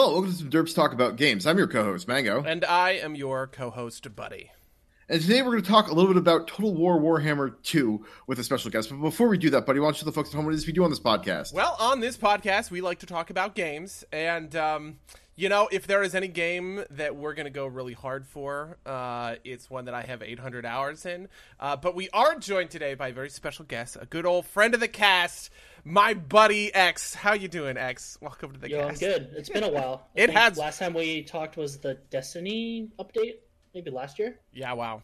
Hello, welcome to some Derps Talk About Games. I'm your co-host, Mango. And I am your co-host, Buddy. And today we're going to talk a little bit about Total War Warhammer 2 with a special guest. But before we do that, Buddy, why don't you the folks at home what it is we do on this podcast? Well, on this podcast, we like to talk about games. And, um, you know, if there is any game that we're going to go really hard for, uh, it's one that I have 800 hours in. Uh, but we are joined today by a very special guest, a good old friend of the cast, my buddy X. How you doing, X? Welcome to the Yo, cast. I'm good. It's been a while. I It has- Last time we talked was the Destiny update, maybe last year. Yeah, wow.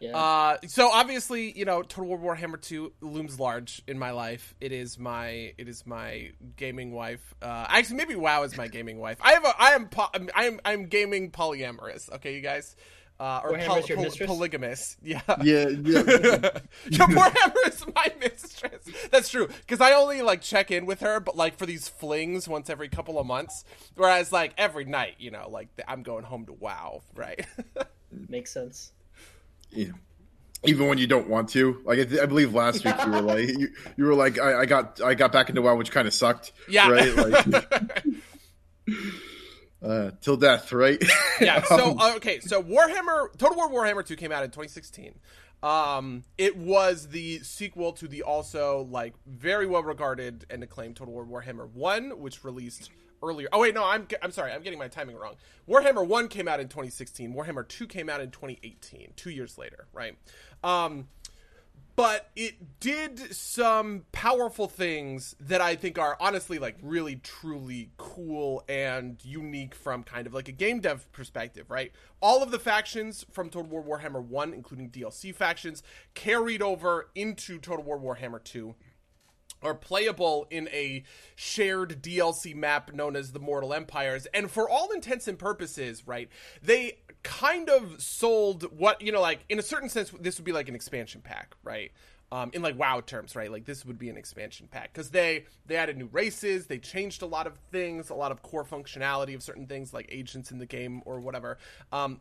Yeah. Uh, so obviously, you know, Total War Warhammer 2 looms large in my life. It is my it is my gaming wife. Uh, actually, maybe WoW is my gaming wife. I have a I am po- I am I'm gaming polyamorous. Okay, you guys. Uh, or Warhammer's your mistress? polygamous. Yeah. Yeah, yeah. Your Warhammer is my mistress. That's true. Because I only like check in with her, but like for these flings once every couple of months. Whereas like every night, you know, like I'm going home to WoW, right? Makes sense. Yeah. Even when you don't want to, like I, th- I believe last week you were like you, you were like I, I got I got back into WoW, which kind of sucked. Yeah. right. Like, uh, till death, right? yeah. So Um, uh, okay. So Warhammer Total War Warhammer Two came out in 2016. Um, it was the sequel to the also like very well regarded and acclaimed Total War Warhammer One, which released earlier. Oh wait, no, I'm I'm sorry, I'm getting my timing wrong. Warhammer One came out in 2016. Warhammer Two came out in 2018, two years later, right? Um, but it did some powerful things that I think are honestly like really truly cool and unique from kind of like a game dev perspective, right? All of the factions from Total War Warhammer 1, including DLC factions, carried over into Total War Warhammer 2 are playable in a shared DLC map known as the Mortal Empires. And for all intents and purposes, right, they kind of sold what, you know, like in a certain sense, this would be like an expansion pack, right? Um, in like WoW terms, right? Like this would be an expansion pack because they they added new races, they changed a lot of things, a lot of core functionality of certain things like agents in the game or whatever. Um,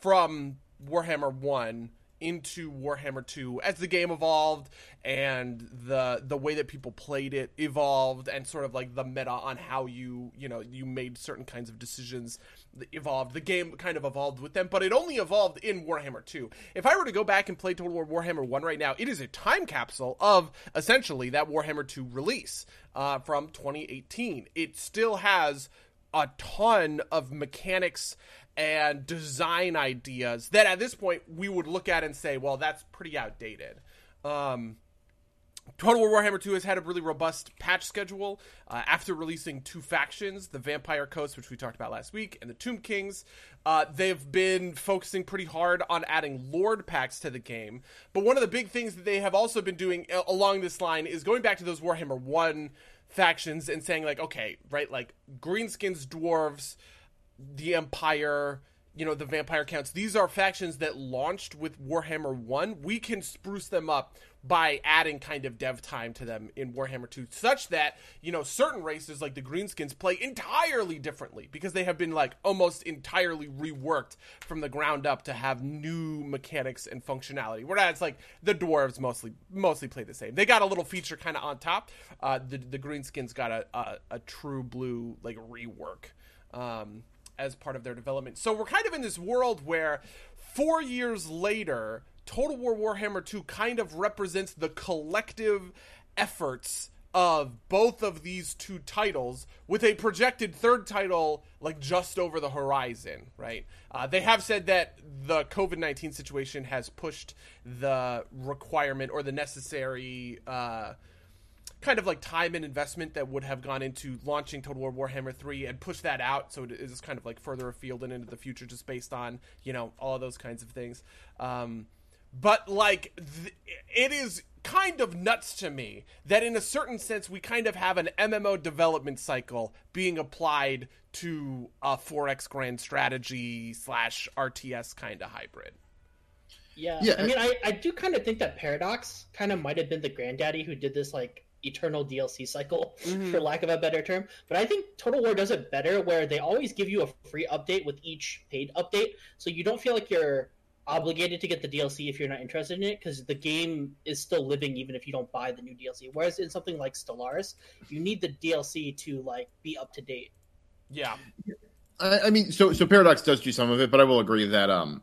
from Warhammer 1 into Warhammer 2 as the game evolved and the the way that people played it evolved and sort of like the meta on how you, you know, you made certain kinds of decisions evolved. The game kind of evolved with them, but it only evolved in Warhammer 2. If I were to go back and play Total War Warhammer 1 right now, it is a time capsule of essentially that Warhammer 2 release uh, from 2018. It still has a ton of mechanics and design ideas that at this point we would look at and say, well, that's pretty outdated. Um, Total War Warhammer 2 has had a really robust patch schedule uh, after releasing two factions, the Vampire Coast, which we talked about last week, and the Tomb Kings. Uh, they've been focusing pretty hard on adding Lord packs to the game. But one of the big things that they have also been doing uh, along this line is going back to those Warhammer 1 factions and saying, like, okay, right, like Greenskins, Dwarves, the Empire, you know, the Vampire Counts. These are factions that launched with Warhammer 1. We can spruce them up by adding kind of dev time to them in Warhammer 2, such that, you know, certain races like the Greenskins play entirely differently because they have been like almost entirely reworked from the ground up to have new mechanics and functionality. Whereas like the dwarves mostly mostly play the same. They got a little feature kind of on top. Uh, the the Greenskins got a, a a true blue like rework. Um, as part of their development. So we're kind of in this world where four years later, Total War Warhammer 2 kind of represents the collective efforts of both of these two titles with a projected third title like just over the horizon right uh, they have said that the covid-19 situation has pushed the requirement or the necessary uh, kind of like time and investment that would have gone into launching Total War Warhammer 3 and push that out so it is kind of like further afield and into the future just based on, you know, all of those kinds of things. Um, but like th- it is kind of nuts to me that in a certain sense we kind of have an MMO development cycle being applied to a 4X grand strategy slash RTS kind of hybrid. Yeah. Yeah, I mean, I, I do kind of think that Paradox kind of might have been the granddaddy who did this, like, eternal DLC cycle, Mhm. for lack of a better term. But I think Total War does it better where they always give you a free update with each paid update. So you don't feel like you're obligated to get the DLC if you're not interested in it because the game is still living even if you don't buy the new DLC. Whereas in something like Stellaris, you need the DLC to like be up to date. Yeah. I, I mean, so so Paradox does do some of it, but I will agree that um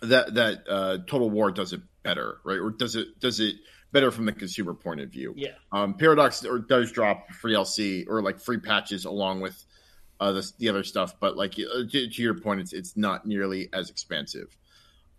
that that uh, Total War does it better, right? Or does it does it better from the consumer point of view? Yeah. Um, Paradox or does drop free LC or like free patches along with uh, the, the other stuff, but like uh, to, to your point, it's it's not nearly as expensive.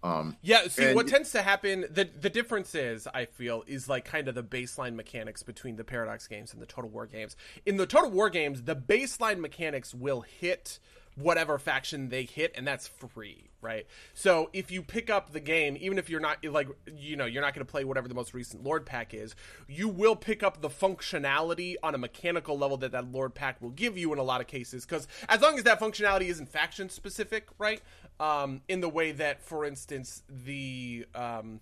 Um, Yeah, see And- what tends to happen the the difference is I feel is like kind of the baseline mechanics between the Paradox games and the Total War games. In the Total War games, the baseline mechanics will hit whatever faction they hit and that's free, right? So if you pick up the game even if you're not like you know, you're not going to play whatever the most recent Lord pack is, you will pick up the functionality on a mechanical level that that Lord pack will give you in a lot of cases cuz as long as that functionality isn't faction specific, right? Um in the way that for instance the um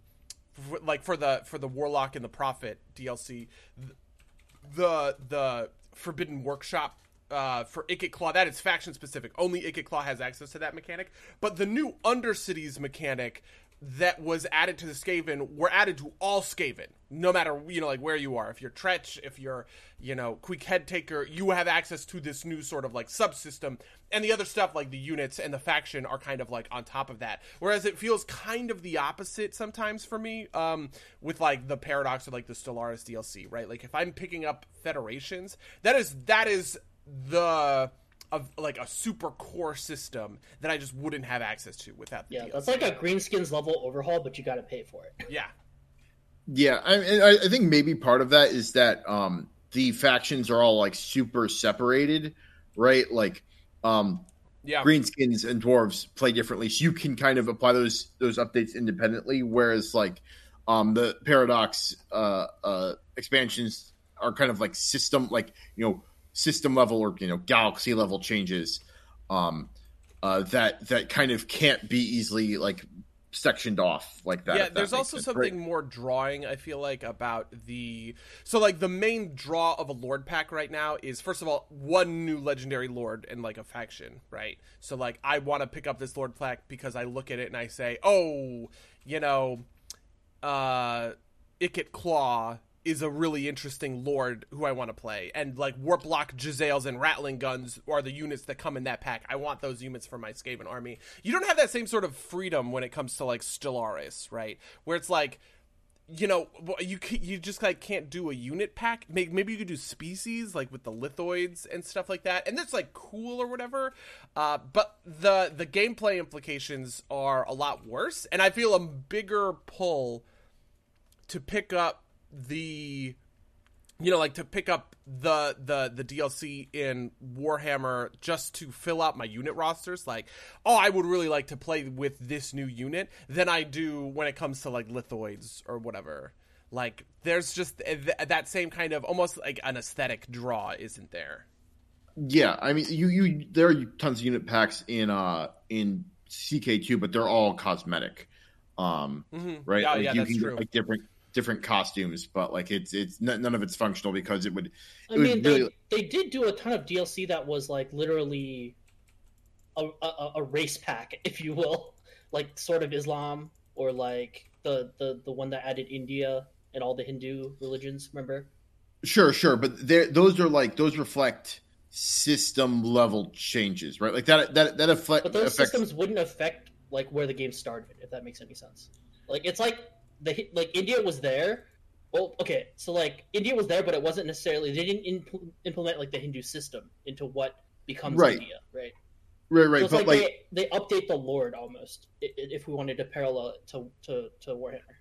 f- like for the for the warlock and the prophet DLC the the forbidden workshop uh, for Ikit Claw that is faction specific. Only Ikit Claw has access to that mechanic. But the new Undercities mechanic that was added to the Skaven were added to all Skaven, no matter you know like where you are. If you're Tretch, if you're you know Queek Headtaker, you have access to this new sort of like subsystem. And the other stuff like the units and the faction are kind of like on top of that. Whereas it feels kind of the opposite sometimes for me um, with like the Paradox or like the Stellaris DLC, right? Like if I'm picking up Federations, that is that is the of like a super core system that I just wouldn't have access to without the Yeah, DLC. that's like a greenskins level overhaul, but you got to pay for it. yeah. Yeah, I, I I think maybe part of that is that um, the factions are all like super separated, right? Like um, Yeah. greenskins and dwarves play differently, so you can kind of apply those those updates independently. Whereas like um, the paradox uh, uh, expansions are kind of like system, like you know, system level or you know, galaxy level changes um, uh, that that kind of can't be easily like sectioned off like that. yeah, that there's also sense, something more drawing. I feel like about the so like the main draw of a Lord pack right now is first of all one new legendary Lord and like a faction, right? So like I want to pick up this Lord pack because I look at it and I say, oh, you know, uh, Ikit Claw is a really interesting lord who I want to play, and like Warplock, Jezzails, and Ratling Guns are the units that come in that pack. I want those units for my Skaven army. You don't have that same sort of freedom when it comes to like Stellaris, right? Where it's like, you know, you you just like can't do a unit pack. Maybe you could do species like with the lithoids and stuff like that, and that's like cool or whatever. Uh, but the the gameplay implications are a lot worse, and I feel a bigger pull to pick up the you know like to pick up the the the DLC in Warhammer just to fill out my unit rosters like oh I would really like to play with this new unit than I do when it comes to like lithoids or whatever like there's just th- that same kind of almost like an aesthetic draw isn't there Yeah, I mean, you you there are tons of unit packs in uh in CK2, but they're all cosmetic, um, mm-hmm. right? yeah, like yeah you that's can true get like different different costumes, but like it's it's none of it's functional because it would. I It was mean, really- they, they did do a ton of DLC that was like literally a, a, a race pack, if you will, like sort of Islam or like the, the, the one that added India and all the Hindu religions. Remember? Sure, sure, but there those are like those reflect system level changes, right? Like that that that affect, But those affects. systems wouldn't affect like where the game started, if that makes any sense. Like it's like the like India was there. Well, okay, so like India was there, but it wasn't necessarily they didn't impl- implement like the Hindu system into what becomes Right. India, right? right, So right, it's but like, like, they, they update the Lord almost, if we wanted to parallel it to to, to Warhammer.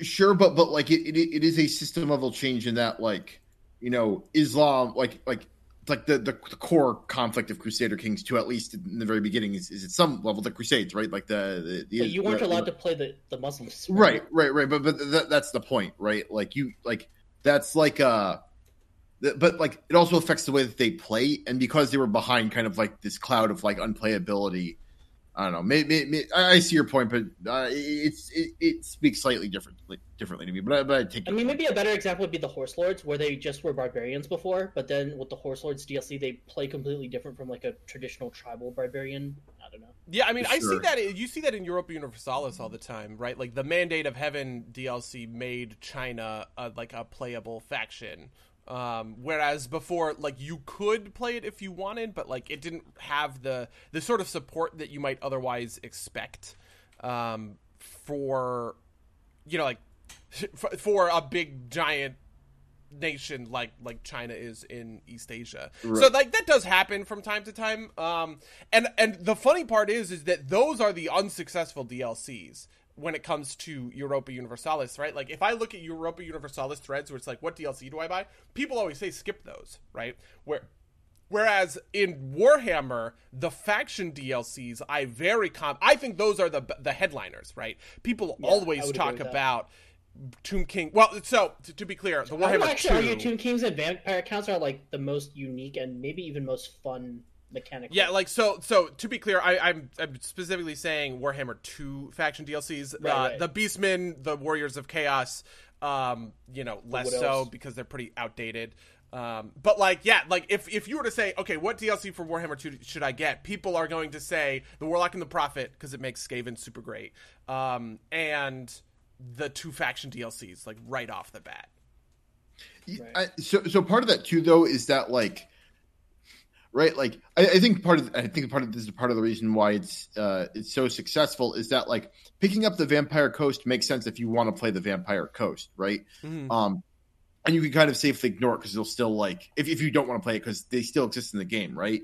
sure, but but like it, it it is a system level change in that like you know Islam like like like the, the the core conflict of Crusader Kings two at least in the very beginning is, is at some level the Crusades right? Like the, the, the you weren't the- allowed to play the, the Muslims. right right right. But but that, that's the point right? Like you like that's like uh th- but like it also affects the way that they play and because they were behind kind of like this cloud of like unplayability i don't know maybe, i I see your point but uh, it's it, it speaks slightly differently differently to me but i, but I take I mean, maybe a better example would be the Horse Lords, where they just were barbarians before, but then with the Horse Lords DLC, they play completely different from like a traditional tribal barbarian. I don't know. Yeah, I mean, I see that. You see that in Europa Universalis all the time, right? Like the Mandate of Heaven DLC made China uh, like a playable faction, Um, whereas before, like you could play it if you wanted, but like it didn't have the the sort of support that you might otherwise expect um, for you know like for a big giant nation like like China is in East Asia. Right. So like that does happen from time to time. Um and and the funny part is is that those are the unsuccessful DLCs when it comes to Europa Universalis, right? Like if I look at Europa Universalis threads where it's like what DLC do I buy? People always say skip those, right? Where Whereas in Warhammer, the faction DLCs, I very com- I think those are the the headliners, right? People yeah, always talk about Tomb King. Well, so to, to be clear, the Warhammer I would actually 2... argue Tomb Kings and Vampire uh, Counts are like the most unique and maybe even most fun mechanic. Yeah, like so. So to be clear, I, am I'm, I'm specifically saying Warhammer Two faction DLCs. Right, uh, right. The Beastmen, the Warriors of Chaos. Um, you know, less so because they're pretty outdated. Um, but like, yeah, like if if you were to say, okay, what DLC for Warhammer 2 should I get? People are going to say the Warlock and the Prophet because it makes Skaven super great. Um, and the two faction DLCs like right off the bat. Right. I, so so part of that too though is that like right like I, I, think part of I think part of this is part of the reason why it's uh it's so successful is that like picking up the Vampire Coast makes sense if you want to play the Vampire Coast right mm-hmm. um and you can kind of safely ignore it because they'll still like if, if you don't want to play it because they still exist in the game right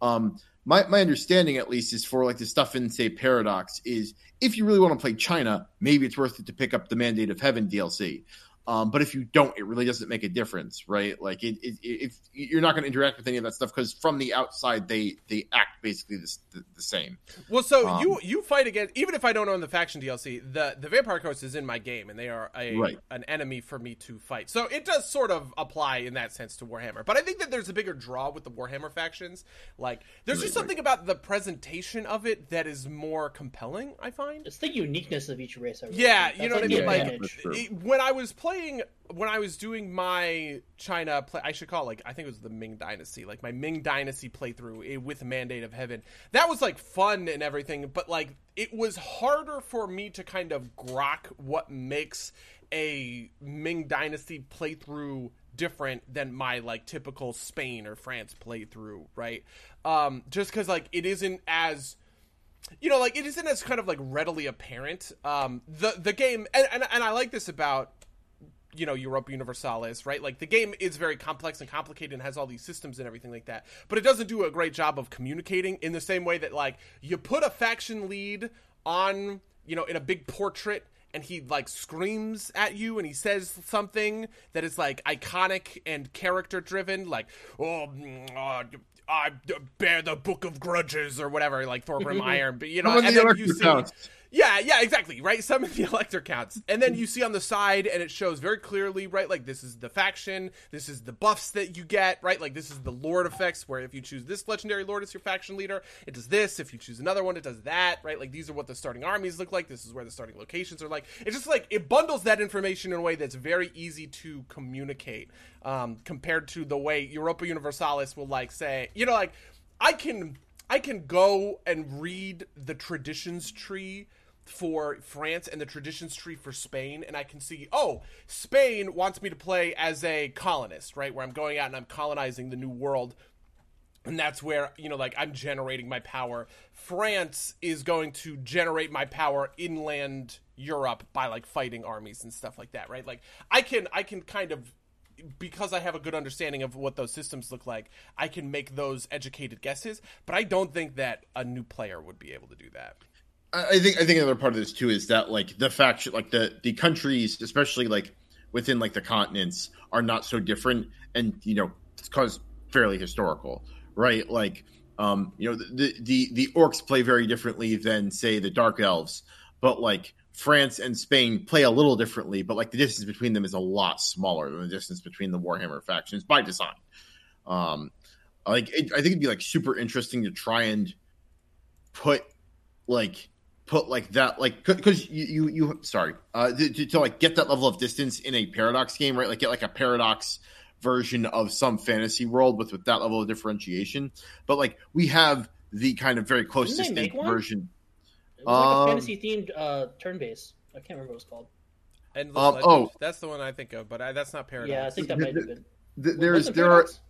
um my my understanding at least is for like the stuff in say Paradox is if you really want to play China, maybe it's worth it to pick up the Mandate of Heaven DLC. Um, but if you don't, it really doesn't make a difference, right? Like, it, it, if you're not going to interact with any of that stuff because from the outside they they act basically the, the, the same. Well, so um, you you fight against even if I don't own the faction DLC, the the Vampire Coast is in my game and they are a right. an enemy for me to fight. So it does sort of apply in that sense to Warhammer. But I think that there's a bigger draw with the Warhammer factions. Like, there's right, just something right. about the presentation of it that is more compelling. I find it's the uniqueness of each race. yeah, you know what I mean. Like when I was playing playing when I was doing my China play, I should call it like I think it was the Ming Dynasty, like my Ming Dynasty playthrough eh, with Mandate of Heaven. That was like fun and everything, but like it was harder for me to kind of grok what makes a Ming Dynasty playthrough different than my like typical Spain or France playthrough, right? Um, just because like it isn't as you know, like it isn't as kind of like readily apparent. Um, the the game, and, and, and I like this about you know Europa Universalis, right? Like the game is very complex and complicated and has all these systems and everything like that. But it doesn't do a great job of communicating in the same way that like you put a faction lead on, you know, in a big portrait and he like screams at you and he says something that is like iconic and character driven like oh mm, uh, I bear the book of grudges or whatever like Thorgrim Iron but you know and then you see yeah, yeah, exactly, right? Some of the elector counts. And then you see on the side, and it shows very clearly, right? Like, this is the faction, this is the buffs that you get, right? Like, this is the lord effects, where if you choose this legendary lord as your faction leader, it does this. If you choose another one, it does that, right? Like, these are what the starting armies look like. This is where the starting locations are like. It's just like, it bundles that information in a way that's very easy to communicate um, compared to the way Europa Universalis will, like, say, you know, like, I can. I can go and read the traditions tree for France and the traditions tree for Spain, and I can see, oh, Spain wants me to play as a colonist, right? Where I'm going out and I'm colonizing the new world. And that's where, you know, like I'm generating my power. France is going to generate my power inland Europe by like fighting armies and stuff like that, right? Like I can I can kind of because I have a good understanding of what those systems look like, I can make those educated guesses, but I don't think that a new player would be able to do that. I think I think another part of this too is that like the fact like the the countries, especially like within like the continents, are not so different, and you know it's cause fairly historical, right? Like um, you know the the the orcs play very differently than say the dark elves, but like France and Spain play a little differently, but like the distance between them is a lot smaller than the distance between the Warhammer factions by design. Um, like it, I think it'd be like super interesting to try and put like put like that like because you, you you sorry uh to, to, like get that level of distance in a paradox game right? Like get like a paradox version of some fantasy world with with that level of differentiation. But like we have the kind of very close distant version. It was like um, a fantasy themed uh turn base i can't remember what it's called. And um, oh. That's the one i think of but I, that's not paradox. Yeah i think that might have been. th- there's Wasn't there are Paradox? pa-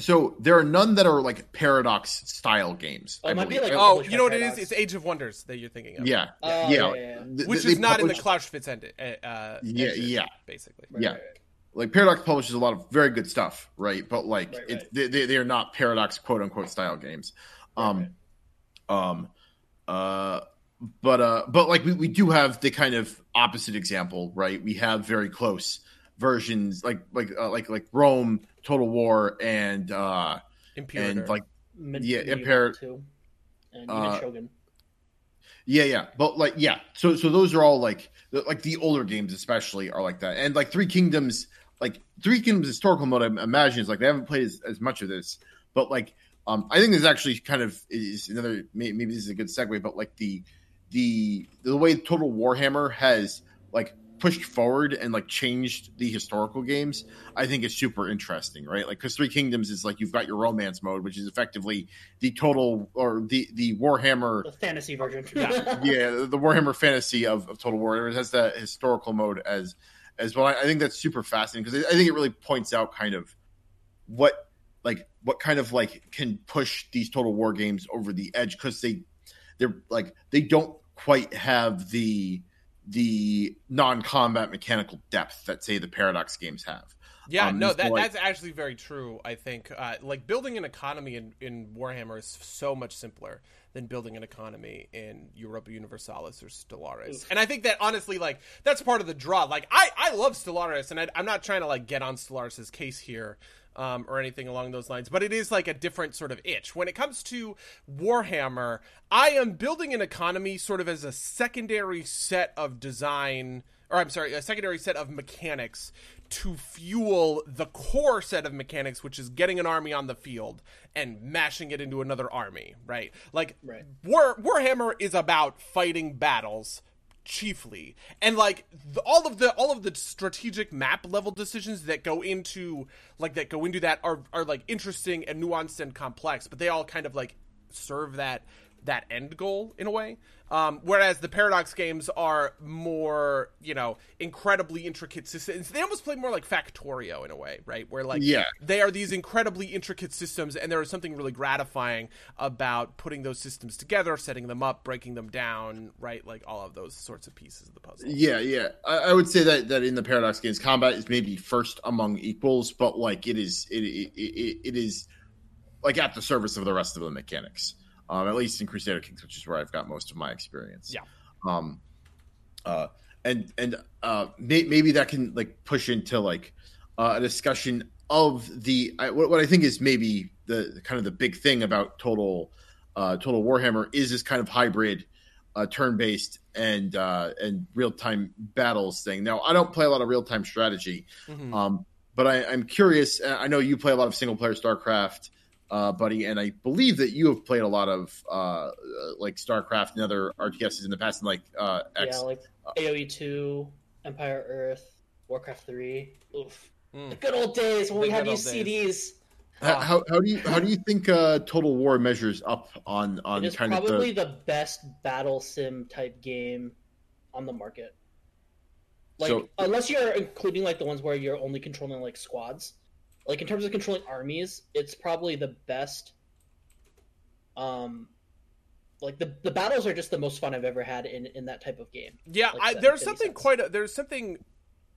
so there are none that are like paradox style games. Oh, I it might be like- Oh, you know what it is? Paradox. It's Age of Wonders that you're thinking of. yeah, Oh, yeah, yeah, yeah, yeah. Th- Which they is not in the publish- Clausewitz end, uh, Yeah, engine, yeah. basically. Right, yeah. right, right. like Paradox publishes a lot of very good stuff, right? But like Right, it, right. They, they they are not Paradox quote unquote style games. Um, um, uh, but uh, but like we, we do have the kind of opposite example, right? We have very close versions, like like uh, like like Rome, Total War, and uh, Imperator. and like Mid- Yeah, Imperator- too. and even Uh, Shogun. Yeah, yeah, but like, yeah. So, so those are all like, like the older games, especially, are like that. And like Three Kingdoms, like Three Kingdoms historical mode, I imagine is like they haven't played as, as much of this, but like, um, I think this actually kind of is another. Maybe this is a good segue, but like the the the way Total Warhammer has like pushed forward and like changed the historical games, I think is super interesting, right? Like, because Three Kingdoms is like you've got your romance mode, which is effectively the total or the the Warhammer The fantasy version. Yeah. yeah, the Warhammer Fantasy of, of Total War. It has that historical mode as as well. I, I think that's super fascinating because I, I think it really points out kind of what like what kind of like can push these Total War games over the edge because they they're like they don't quite have the the non-combat mechanical depth that say the Paradox games have. Yeah, Um, no, that, like- that's actually very true. I think, uh, like building an economy in, in Warhammer is so much simpler than building an economy in Europa Universalis or Stellaris. And I think that honestly, like that's part of the draw. Like I, I love Stellaris, and I, I'm not trying to like get on Stellaris's case here. Um, or anything along those lines, but it is like a different sort of itch. When it comes to Warhammer, I am building an economy sort of as a secondary set of design, or I'm sorry, a secondary set of mechanics to fuel the core set of mechanics, which is getting an army on the field and mashing it into another army, right? Like Right. War Warhammer is about fighting battles chiefly. And like the, all of the all of the strategic map level decisions that go into like that go into that are are like interesting and nuanced and complex but they all kind of like serve that that end goal in a way um, whereas the paradox games are more you know incredibly intricate systems they almost play more like factorio in a way right where like Yeah. they are these incredibly intricate systems and there is something really gratifying about putting those systems together setting them up breaking them down right like all of those sorts of pieces of the puzzle Yeah, yeah. I, I would say that that in the Paradox games, combat is maybe first among equals, but like it is, it it, it, it is like at the service of the rest of the mechanics. Um, at least in Crusader Kings, which is where I've got most of my experience. Yeah. Um, uh, and and uh, may, maybe that can like push into like uh, a discussion of the I, what, what I think is maybe the kind of the big thing about total uh, total Warhammer is this kind of hybrid uh, turn-based and uh, and real-time battles thing. Now, I don't play a lot of real-time strategy, Mhm. um, but I, I'm curious. I know you play a lot of single-player StarCraft, uh, buddy, and I believe that you have played a lot of uh, uh, like StarCraft and other RTSs in the past, and like uh, X. Yeah, like AoE two, Empire Earth, Warcraft three. Oof. Mm. The good old days when we The had good these CDs. How, how, how do you how do you think uh, Total War measures up on on It is kind of probably the the... best battle sim type game on the market. Like So- unless you're including like the ones where you're only controlling like squads. Like in terms of controlling armies, it's probably the best. Um, like the the battles are just the most fun I've ever had in in that type of game. Yeah, Like I, there's something sense. quite. A, there's something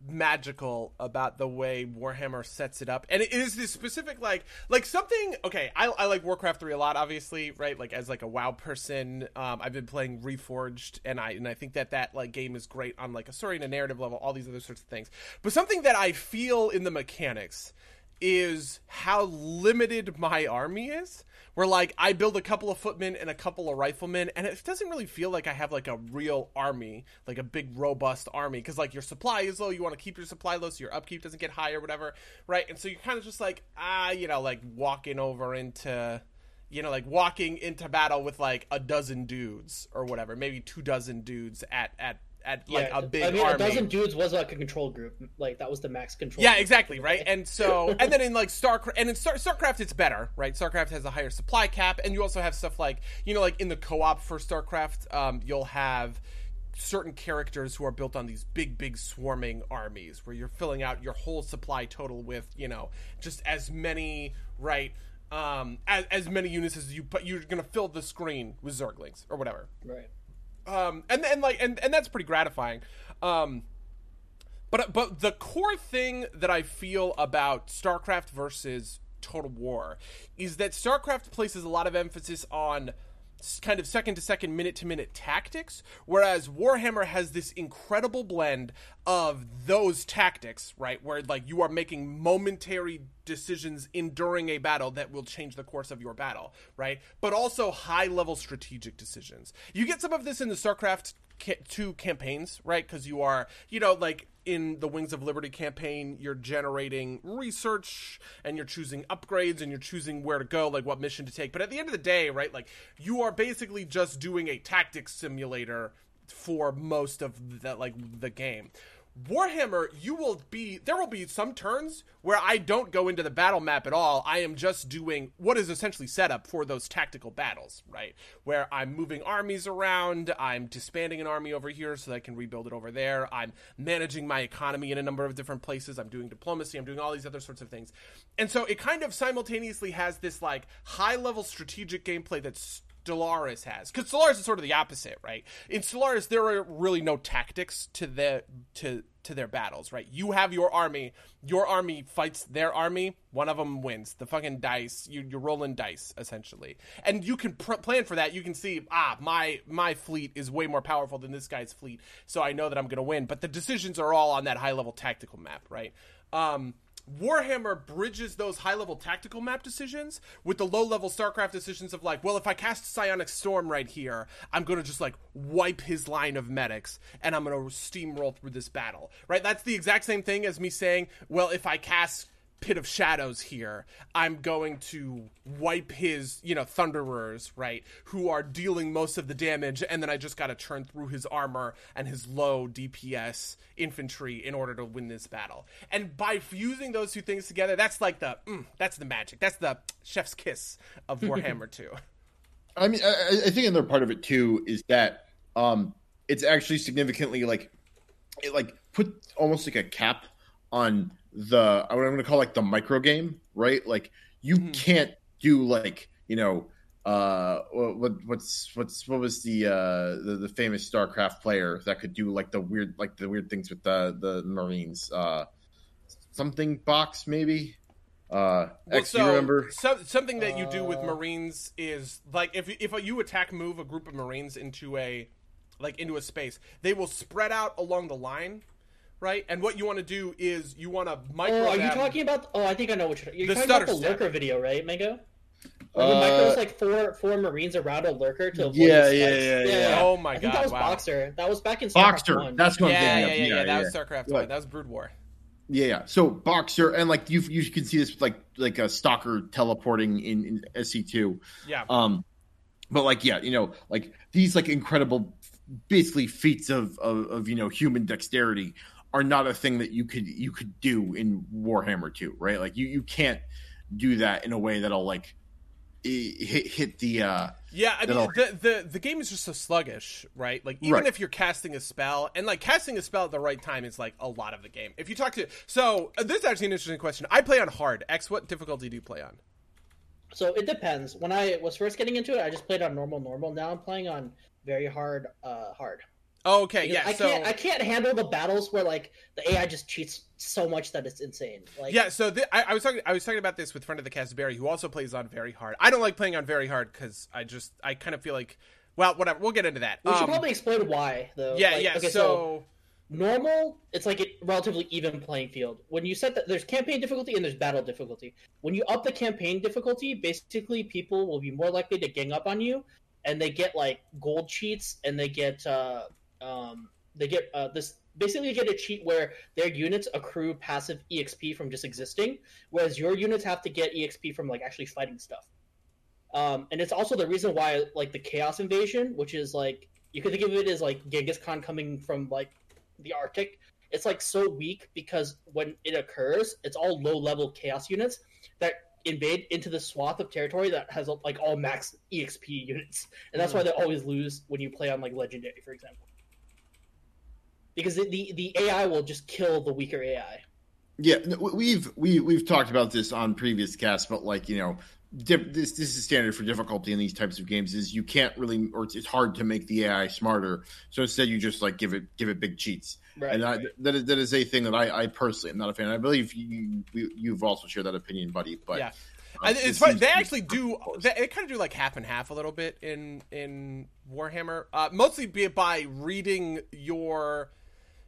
magical about the way Warhammer sets it up, and it is this specific like like something. Okay, I, I like Warcraft three a lot, obviously, right? Like as like a WoW person, um, I've been playing Reforged, and I and I think that that like game is great on like a story and a narrative level, all these other sorts of things. But something that I feel in the mechanics is how limited my army is. Where like I build a couple of footmen and a couple of riflemen, and it doesn't really feel like I have like a real army, like a big robust army, because like your supply is low. You want to keep your supply low so your upkeep doesn't get high or whatever, right? And so you're kind of just like ah, you know, like walking over into you know, like walking into battle with like a dozen dudes or whatever, maybe two dozen dudes at at at like a big I mean, army. a dozen dudes was like a control group. Like that was the max control. Yeah, group. exactly, right? And so, and then in like StarCraft, and in Star- StarCraft, it's better, right? StarCraft has a higher supply cap, and you also have stuff like, you know, like in the co-op for StarCraft, um, you'll have certain characters who are built on these big, big swarming armies where you're filling out your whole supply total with, you know, just as many, right? Um, as, as many units as you, but you're gonna fill the screen with Zerglings or whatever. Right. Um, and and like and and that's pretty gratifying. Um, but but the core thing that I feel about StarCraft versus Total War is that StarCraft places a lot of emphasis on kind of second to second, minute to minute tactics, whereas Warhammer has this incredible blend of those tactics, right? Where like you are making momentary decisions in during a battle that will change the course of your battle, right? But also high level strategic decisions. You get some of this in the StarCraft two campaigns, right? Because you are, you know, like in the Wings of Liberty campaign, you're generating research and you're choosing upgrades and you're choosing where to go, like what mission to take. But at the end of the day, right, like you are basically just doing a tactics simulator for most of the like the game. Warhammer, you will be there will be some turns where I don't go into the battle map at all. I am just doing what is essentially set up for those tactical battles, right? Where I'm moving armies around, I'm disbanding an army over here so that I can rebuild it over there. I'm managing my economy in a number of different places. I'm doing diplomacy, I'm doing all these other sorts of things. And so it kind of simultaneously has this like high level strategic gameplay that's Stellaris has. Because Stellaris is sort of the opposite, right? In Stellaris, there are really no tactics to the to to their battles, right? You have your army, your army fights their army, one of them wins. The fucking dice, you, you're rolling dice essentially, and you can pr- plan for that. You can see, ah, my my fleet is way more powerful than this guy's fleet, so I know that I'm to win. But the decisions are all on that high level tactical map, right? Um, Warhammer bridges those high level tactical map decisions with the low level StarCraft decisions of like, well, if I cast Psionic Storm right here, I'm going to just like wipe his line of medics and I'm going to steamroll through this battle, right? That's the exact same thing as me saying, well, if I cast pit of shadows here i'm going to wipe his you know thunderers right who are dealing most of the damage and then i just got to churn through his armor and his low dps infantry in order to win this battle. And by fusing those two things together that's like the mm, that's the magic. That's the chef's kiss of warhammer 2 i mean I, I think another part of it too is that um it's actually significantly like it like put almost like a cap on the what I'm going to call like the micro game, right? Like you mm-hmm. can't do like you know uh what what's what's what was the uh the, the famous starcraft player that could do like the weird like the weird things with the the marines uh something box maybe uh well, X, so, you remember so, something that you do with uh, marines is like if if you attack move a group of marines into a like into a space they will spread out along the line right? And what you want to do is you want to micro. Oh, are you talking about? Oh, I think I know what you're. You're the talking about the step. lurker video, right, Mango? Like uh, micros like four four marines around a lurker to avoid yeah, yeah, yeah, yeah, yeah, Oh my I god! think that was wow. Boxer. That was back in StarCraft Boxer. 1. That's what yeah, yeah, yeah, yeah, That was StarCraft One. That was Brood War. Yeah, yeah. So Boxer and like you you can see this like like a stalker teleporting in, in SC two. Yeah. Um, but like yeah, you know, like these like incredible, basically feats of of, of you know human dexterity are not a thing that you could you could do in Warhammer 2, right? Like you you can't do that in a way that'll like hit hit the uh yeah i mean the, the the game is just so sluggish right? Like even right. if you're casting a spell and like casting a spell at the right time is like a lot of the game. If you talk to so uh, this is actually an interesting question. I play on hard. X what difficulty do you play on? So it depends. When i was first getting into it i just played on normal normal. Now i'm playing on very hard uh hard Oh, okay, yeah. I so, can't I can't handle the battles where like the AI just cheats so much that it's insane. Like yeah, so th- I, I, was talking I was talking about this with friend of the cast Barry, who also plays on very hard. I don't like playing on very hard because I just I kind of feel like well whatever we'll get into that. We um, should probably explain why though. Yeah, like, yeah. Okay, so, so normal it's like a relatively even playing field when you set that there's campaign difficulty and there's battle difficulty when you up the campaign difficulty basically people will be more likely to gang up on you and they get like gold cheats and they get uh um, they get uh, this basically get a cheat where their units accrue passive exp from just existing whereas your units have to get exp from like actually fighting stuff. Um, and it's also the reason why like the chaos invasion which is like you could think of it as like genghis khan coming from like the arctic. It's like so weak because when it occurs it's all low level chaos units that invade into the swath of territory that has like all max exp units. And that's mm. why they always lose when you play on like legendary for example because the, the the AI will just kill the weaker AI. Yeah, we've we we've talked about this on previous casts, but like you know, this this is standard for difficulty in these types of games. Is you can't really, or it's hard to make the AI smarter. So instead, you just like give it give it big cheats, right, and I, that is, that is a thing that I, I personally am not a fan. I believe you you've also shared that opinion, buddy. But yeah. Uh, it's funny. They actually do. They, they, kind of do like half and half a little bit in in Warhammer. Uh, mostly be by reading your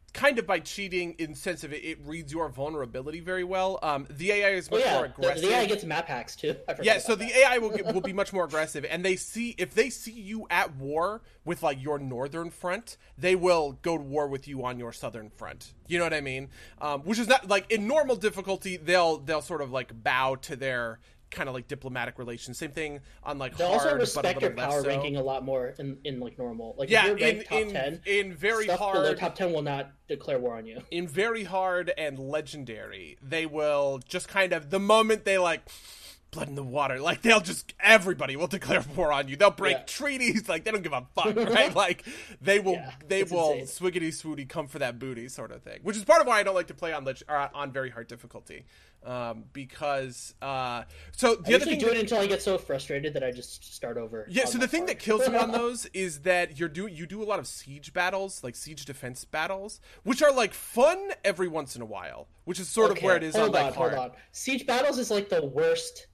kind of by cheating in sense of it, it reads your vulnerability very well. Um, the AI is much oh, yeah. more aggressive. The, the, AI gets map hacks too. Yeah, so the AI will get, will be much more aggressive, and they see if they see you at war with like your northern front, they will go to war with you on your southern front. You know what I mean? Um, which is not like in normal difficulty, they'll they'll sort of like bow to their kind of like diplomatic relations. Same thing on like they hard, also respect your power so. ranking a lot more in, in like normal. Like yeah, if you're in, top in, ten, in very hard top ten will not declare war on you. In very hard and legendary, they will just kind of the moment they like blood in the water. Like they'll just everybody will declare war on you. They'll break yeah. treaties. Like they don't give a fuck, right? like they will yeah, they will insane. swiggity swooty come for that booty sort of thing. Which is part of why I don't like to play on leg- uh, on very hard difficulty. Um, because uh, so the I other thing do it until I get so frustrated that I just start over. Yeah. So the thing part. that kills me on those is that you're doing you do a lot of siege battles, like siege defense battles, which are like fun every once in a while, which is sort okay, of where it is hold on, on. Hold on. Siege battles is like the worst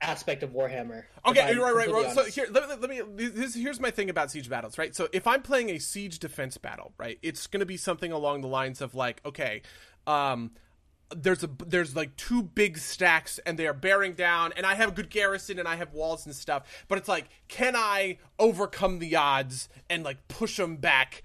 aspect of Warhammer. Okay, right, right, right. So here, let me, let me. This, here's my thing about siege battles, right? So if I'm playing a siege defense battle, right, it's going to be something along the lines of like, okay, um, there's a there's like two big stacks and they are bearing down and i have a good garrison and i have walls and stuff but it's like can i overcome the odds and like push them back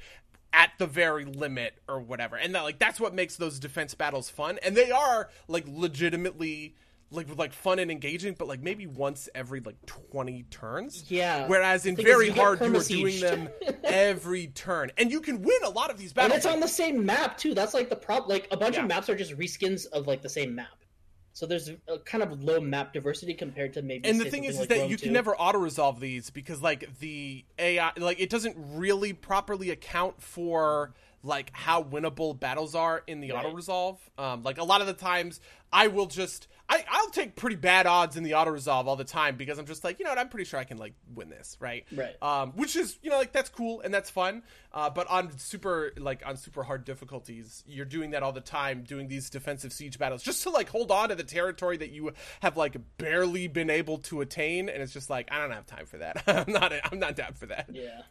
at the very limit or whatever? And that like that's what makes those defense battles fun and they are like legitimately like like fun and engaging, but like maybe once every like twenty turns. Yeah. Whereas in very hard, you are doing them every turn, and you can win a lot of these battles. And it's on the same map too. That's like the problem. Like a bunch yeah. of maps are just reskins of like the same map. So there's a kind of low map diversity compared to maybe. And the thing is, like is that Rome you 2. can never auto resolve these because like the AI, like it doesn't really properly account for like how winnable battles are in the Right. auto resolve. Um, like a lot of the times, I will just I I'll take pretty bad odds in the auto resolve all the time because I'm just like you know what I'm pretty sure I can like win this right. Right. Um, which is you know like that's cool and that's fun. Uh, but on super like on super hard difficulties, you're doing that all the time, doing these defensive siege battles just to like hold on to the territory that you have like barely been able to attain, and it's just like I don't have time for that. I'm not I'm not down for that. Yeah.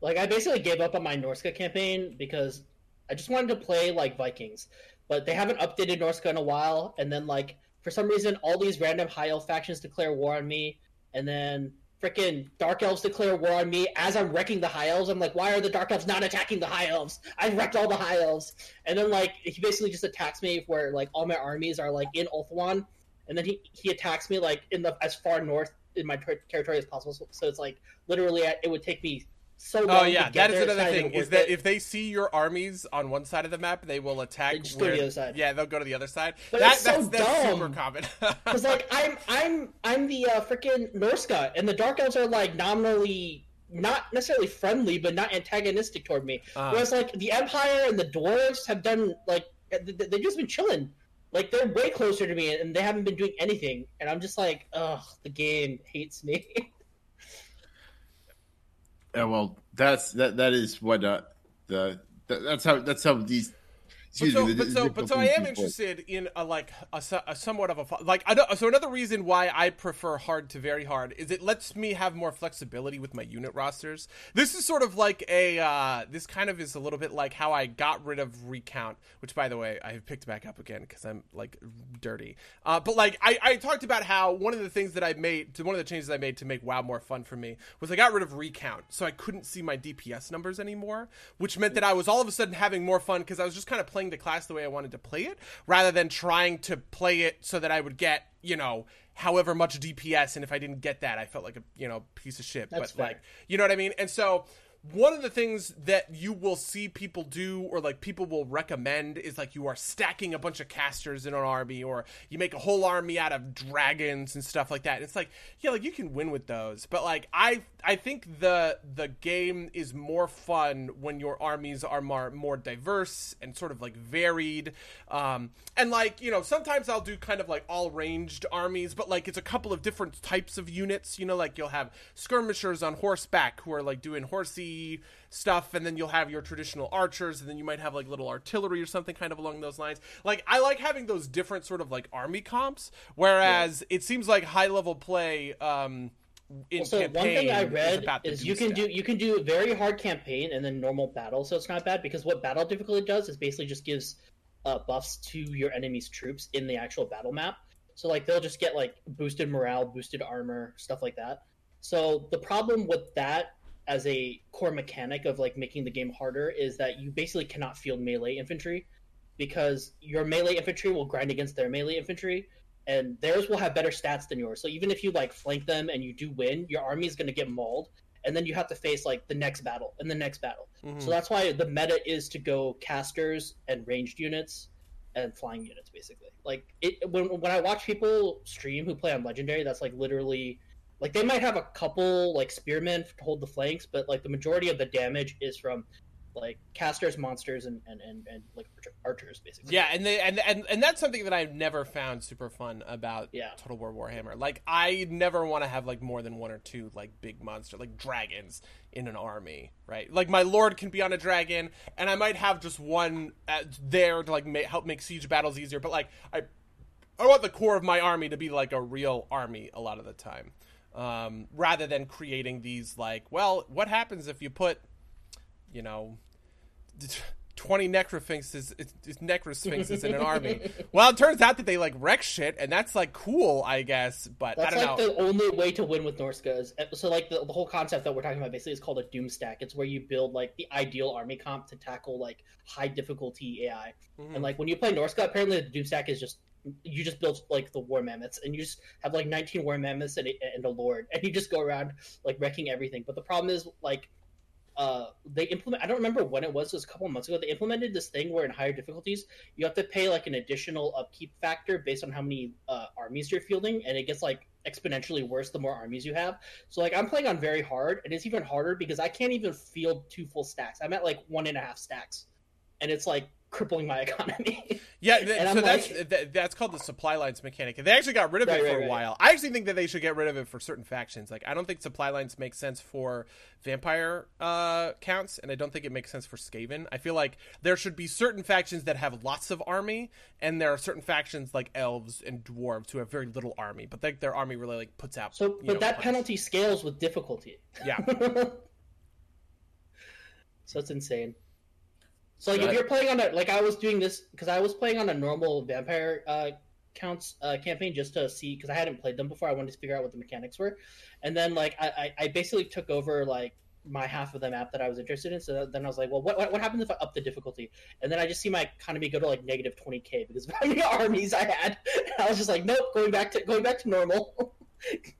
Like I basically gave up on my Norsca campaign because I just wanted to play like Vikings, but they haven't updated Norsca in a while, and then like for some reason all these random high elf factions declare war on me, and then freaking dark elves declare war on me as I'm wrecking the high elves. I'm like, why are the dark elves not attacking the high elves? I wrecked all the high elves, and then like he basically just attacks me where like all my armies are like in Ulthuan, and then he he attacks me like in the as far north in my ter- territory as possible. So, so it's like literally it would take me so Oh yeah, that is another thing. Is that it. if they see your armies on one side of the map, they will attack. They just go to the other side. Yeah, they'll go to the other side. But that, it's so that's, that's dumb. super common. Because like I'm I'm I'm the uh, freaking Norsca, and the Dark Elves are like nominally not necessarily friendly, but not antagonistic toward me. Uh. Whereas like the Empire and the Dwarves have done like th- th- they've just been chilling. Like they're way closer to me, and they haven't been doing anything. And I'm just like, ugh, the game hates me. Yeah, well, that's that. That is what uh, the that, that's how that's how these. But so, me. but so, but so, I am interested in a like a, a somewhat of a like. I don't, so another reason why I prefer hard to very hard is it lets me have more flexibility with my unit rosters. This is sort of like a. Uh, this kind of is a little bit like how I got rid of recount, which by the way I have picked back up again because I'm like dirty. Uh, but like I, I talked about how one of the things that I made, to one of the changes I made to make WoW more fun for me was I got rid of recount, so I couldn't see my DPS numbers anymore, which meant that I was all of a sudden having more fun because I was just kind of playing the class the way I wanted to play it, rather than trying to play it so that I would get you know however much DPS, and if I didn't get that, I felt like a you know piece of shit. That's but fair. like you know what I mean, and so one of the things that you will see people do or like people will recommend is like you are stacking a bunch of casters in an army or you make a whole army out of dragons and stuff like that. And it's like, yeah, like you can win with those, but like I I think the the game is more fun when your armies are more more diverse and sort of like varied. Um and like, you know, sometimes I'll do kind of like all ranged armies, but like it's a couple of different types of units, you know, like you'll have skirmishers on horseback who are like doing horsey stuff and then you'll have your traditional archers and then you might have like little artillery or something kind of along those lines like i like having those different sort of like army comps whereas yeah. it seems like high level play um in so one thing I read is, is you can do you can do a very hard campaign and then normal battle, so it's not bad because what battle difficulty does is basically just gives uh, buffs to your enemy's troops in the actual battle map. So like they'll just get like boosted morale, boosted armor, stuff like that. So the problem with that as a core mechanic of like making the game harder is that you basically cannot field melee infantry because your melee infantry will grind against their melee infantry and theirs will have better stats than yours. So even if you like flank them and you do win, your army is going to get mauled and then you have to face like the next battle and the next battle. Mm-hmm. So that's why the meta is to go casters and ranged units and flying units basically. Like it when when I watch people stream who play on legendary, that's like literally like they might have a couple like spearmen to hold the flanks, but like the majority of the damage is from like casters, monsters, and and, and, and like archers, basically. Yeah, and they and, and and that's something that I've never found super fun about yeah. Total War Warhammer. Like I never want to have like more than one or two like big monster like dragons in an army, right? Like my lord can be on a dragon, and I might have just one uh, there to like ma- help make siege battles easier. But like I, I want the core of my army to be like a real army a lot of the time um, rather than creating these like, well, what happens if you put, you know, twenty necrosphinxes, necrosphinxes in an army? well, it turns out that they like wreck shit, and that's like cool, I guess. But that's I don't like know. the only way to win with Norsca is so like the, the whole concept that we're talking about basically is called a doom stack. It's where you build like the ideal army comp to tackle like high difficulty AI, mm-hmm. and like when you play Norsca, apparently the doom stack is just you just build like the war mammoths and you just have like 19 war mammoths and a, and a lord and you just go around like wrecking everything but the problem is like uh, they implement. I don't remember when it was. It was a couple months ago. They implemented this thing where in higher difficulties you have to pay like an additional upkeep factor based on how many uh, armies you're fielding, and it gets like exponentially worse the more armies you have. So like I'm playing on very hard, and it's even harder because I can't even field two full stacks. I'm at like one and a half stacks, and it's like crippling my economy. Yeah, th- so that's like, th- that's called the supply lines mechanic. And They actually got rid of right, it for right, a while. I actually think that they should get rid of it for certain factions. Like I don't think supply lines make sense for vampire uh, counts, and I don't think it makes sense for Skaven. I feel like there should be certain factions that have lots of army, and there are certain factions like elves and dwarves who have very little army, but like their army really like puts out. So, but know, that penalty scales with difficulty. Yeah. so it's insane. So like, if you're playing on a like I was doing this because I was playing on a normal vampire uh, counts uh, campaign just to see because I hadn't played them before. I wanted to figure out what the mechanics were, and then like I, I basically took over like my half of the map that I was interested in. So then I was like, well, what what happens if I up the difficulty? And then I just see my economy go to like negative twenty k because of how many armies I had. I was just like, nope, going back to going back to normal.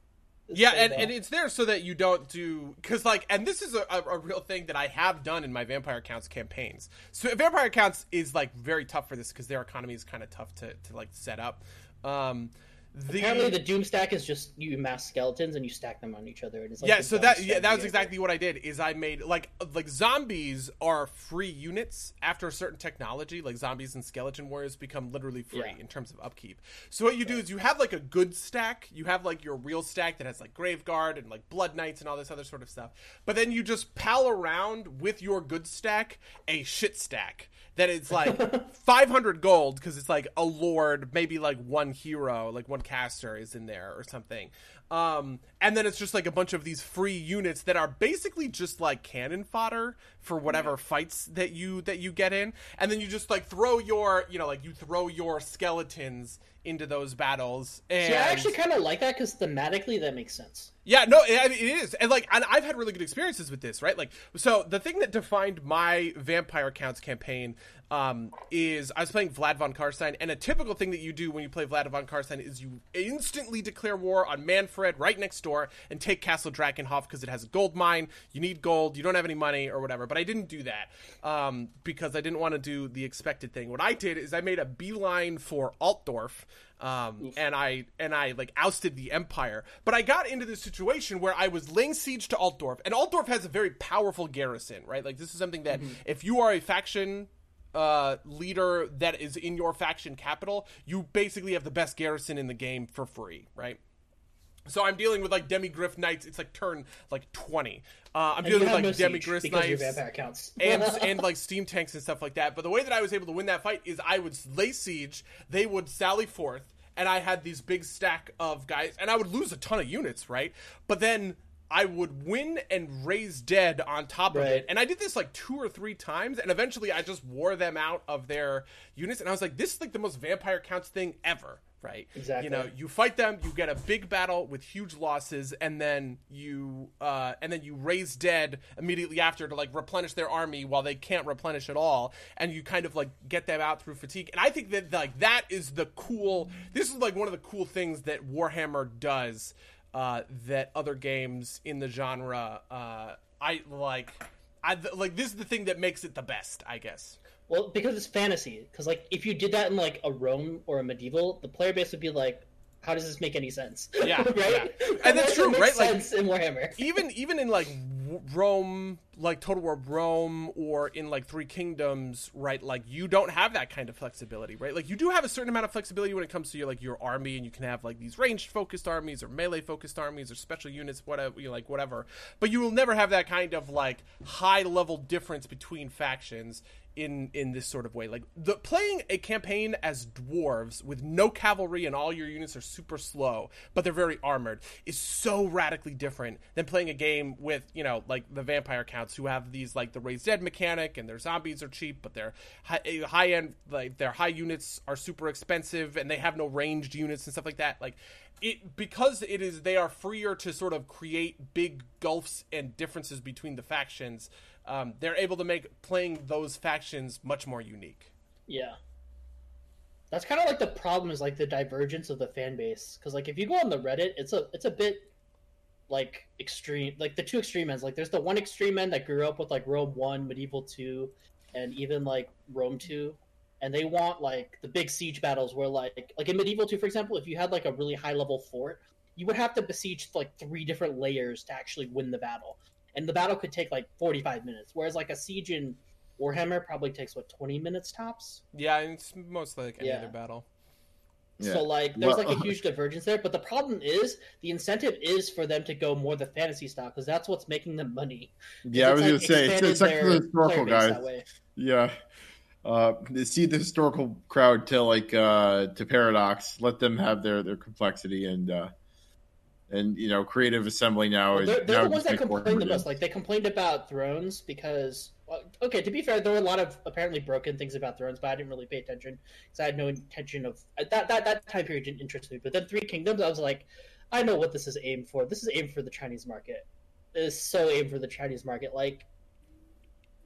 yeah, and, and it's there so that you don't do because like, and this is a, a, a, real thing that I have done in my Vampire Counts campaigns. So Vampire Counts is like very tough for this because their economy is kind of tough to to like set up. Um, the, Apparently, the Doom stack is just you mass skeletons and you stack them on each other. And it's like yeah, so that yeah, that was exactly what I did. Is I made like like zombies are free units after a certain technology. Like zombies and skeleton warriors become literally free yeah. in terms of upkeep. So what you do is you have like a good stack. You have like your real stack that has like Graveguard and like Blood Knights and all this other sort of stuff. But then you just pal around with your good stack a shit stack that it's like 500 gold because it's like a lord, maybe like one hero, like one caster is in there or something. Um, and then it's just like a bunch of these free units that are basically just like cannon fodder for whatever yeah. fights that you that you get in. And then you just like throw your, you know, like you throw your skeletons into those battles. And... See, I actually kind of like that because thematically that makes sense. Yeah, no, I mean, it is, and like, and I've had really good experiences with this, right? Like, so the thing that defined my Vampire Counts campaign um, is I was playing Vlad von Karstein, and a typical thing that you do when you play Vlad von Karstein is you instantly declare war on Mannfred right next door and take Castle Drakenhof because it has a gold mine. You need gold, you don't have any money or whatever. But I didn't do that um, because I didn't want to do the expected thing. What I did is I made a beeline for Altdorf. Um, and I and I like ousted the empire, but I got into this situation where I was laying siege to Altdorf, and Altdorf has a very powerful garrison, right? Like this is something that mm-hmm. if you are a faction uh, leader that is in your faction capital, you basically have the best garrison in the game for free, right? So I'm dealing with like Demigryph Knights. It's like turn like twenty. Uh, I'm and dealing with like no Demigryph Knights and and like steam tanks and stuff like that. But the way that I was able to win that fight is I would lay siege. They would sally forth, and I had these big stack of guys, and I would lose a ton of units, right? But then I would win and raise dead on top right. of it. And I did this like two or three times, and eventually I just wore them out of their units. And I was like, this is like the most vampire counts thing ever, right? Exactly. You know, you fight them, you get a big battle with huge losses, and then you uh, and then you raise dead immediately after to like replenish their army while they can't replenish at all, and you kind of like get them out through fatigue. And I think that like that is the cool. This is like one of the cool things that Warhammer does uh, that other games in the genre uh, I like. I like this is the thing that makes it the best, I guess. Well, because it's fantasy. Because like if you did that in like a Rome or a medieval, the player base would be like, "How does this make any sense?" Yeah, right. Yeah. And that's true, right? Like in Warhammer, even even in like Rome, like Total War Rome, or in like Three Kingdoms, right? Like you don't have that kind of flexibility, right? Like you do have a certain amount of flexibility when it comes to your like your army, and you can have like these ranged focused armies or melee focused armies or special units, whatever, you know, like whatever. But you will never have that kind of like high level difference between factions in in this sort of way. Like the playing a campaign as dwarves with no cavalry and all your units are super slow, but they're very armored is so radically different than playing a game with, you know, like the vampire counts who have these like the raised dead mechanic and their zombies are cheap, but their high, eh, high end like their high units are super expensive and they have no ranged units and stuff like that. Like it because it is they are freer to sort of create big gulfs and differences between the factions um, they're able to make playing those factions much more unique. Yeah, that's kind of like the problem is like the divergence of the fan base. Because like if you go on the Reddit, it's a it's a bit like extreme like the two extreme ends. Like there's the one extreme end that grew up with like rome 1 medieval 2 and even like rome 2 and they want like the big siege battles where like like in medieval 2 for example if you had like a really high level fort you would have to besiege like three different layers to actually win the battle and the battle could take like 45 minutes whereas like a siege in warhammer probably takes what 20 minutes tops yeah it's mostly like any yeah. other battle yeah. So like there's well, like a huge divergence there, but the problem is the incentive is for them to go more the fantasy style because that's what's making them money. Yeah, I was like gonna say it's, it's like the historical guys. Yeah, uh, see the historical crowd to like uh, to Paradox. Let them have their their complexity and uh, and you know creative assembly now is they're, they're now the ones that complain the most. Like they complained about thrones because well, okay to be fair there were a lot of apparently broken things about thrones but i didn't really pay attention because i had no intention of uh, that, that that time period didn't interest me. But then three kingdoms i was like i know what this is aimed for. This is aimed for the chinese market. It is so aimed for the chinese market. Like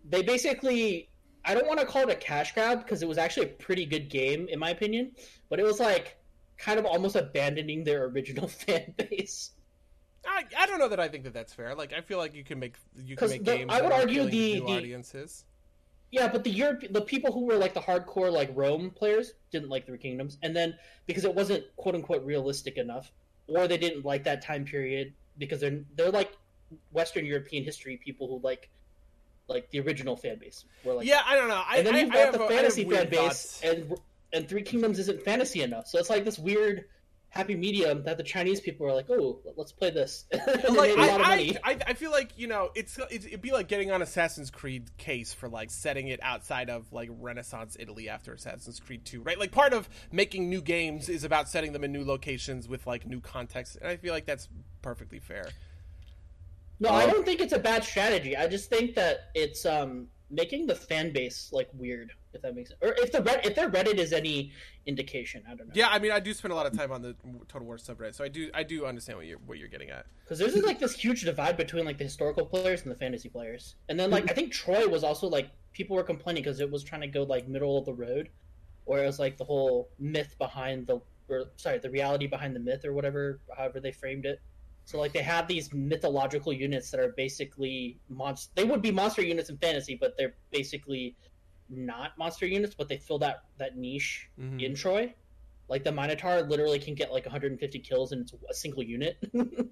they basically i don't want to call it a cash grab because it was actually a pretty good game in my opinion but it was like kind of almost abandoning their original fan base. I, I don't know that I think that that's fair. Like I feel like you can make you can make the, games. I would argue the, the audiences. Yeah, but the Europe, the people who were like the hardcore like Rome players didn't like Three Kingdoms, and then because it wasn't quote unquote realistic enough, or they didn't like that time period because they're they're like Western European history people who like like the original fan base. Were like, yeah, I don't know. I, and then you've got the fantasy fan base, thoughts. and and Three Kingdoms isn't fantasy enough. So it's like this weird happy medium that the Chinese people are like, oh, let's play this. like, I, I, I, feel like you know, it's, it's it'd be like getting on Assassin's Creed case for like setting it outside of like Renaissance Italy after Assassin's Creed Two, right? Like part of making new games is about setting them in new locations with like new context, and I feel like that's perfectly fair. No, I don't think it's a bad strategy. I just think that it's um making the fan base like weird if that makes sense. Or if the Red- if their Reddit is any indication, I don't know. Yeah, I mean, I do spend a lot of time on the Total War subreddit, so I do I do understand what you're what you're getting at. Because there's like this huge divide between like the historical players and the fantasy players, and then like I think Troy was also like people were complaining because it was trying to go like middle of the road, or it was like the whole myth behind the or sorry the reality behind the myth or whatever however they framed it. So like they have these mythological units that are basically monster. They would be monster units in fantasy, but they're basically not monster units, but they fill that that niche Mhm. in Troy. Like the Minotaur literally can get like 150 kills and it's a single unit.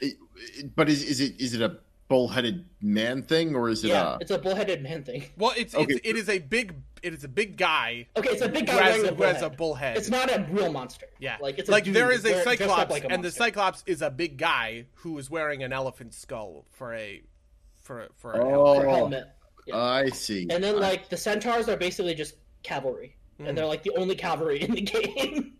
It- it- but is is it is it a bullheaded man thing or is it yeah, a it's a bullheaded man thing. Well, it's, Okay. it's it is a big it is a big guy Okay, it's a big who guy has, wearing a who has a bullhead. bull head. It's not a real monster. Yeah, like it's a like dude there is a wear- dressed up cyclops, like a and the cyclops is a big guy who is wearing an elephant skull for a for for a Oh. helmet. For helmet. Yeah. I see. And then like the centaurs are basically just cavalry, Mhm. and they're like the only cavalry in the game.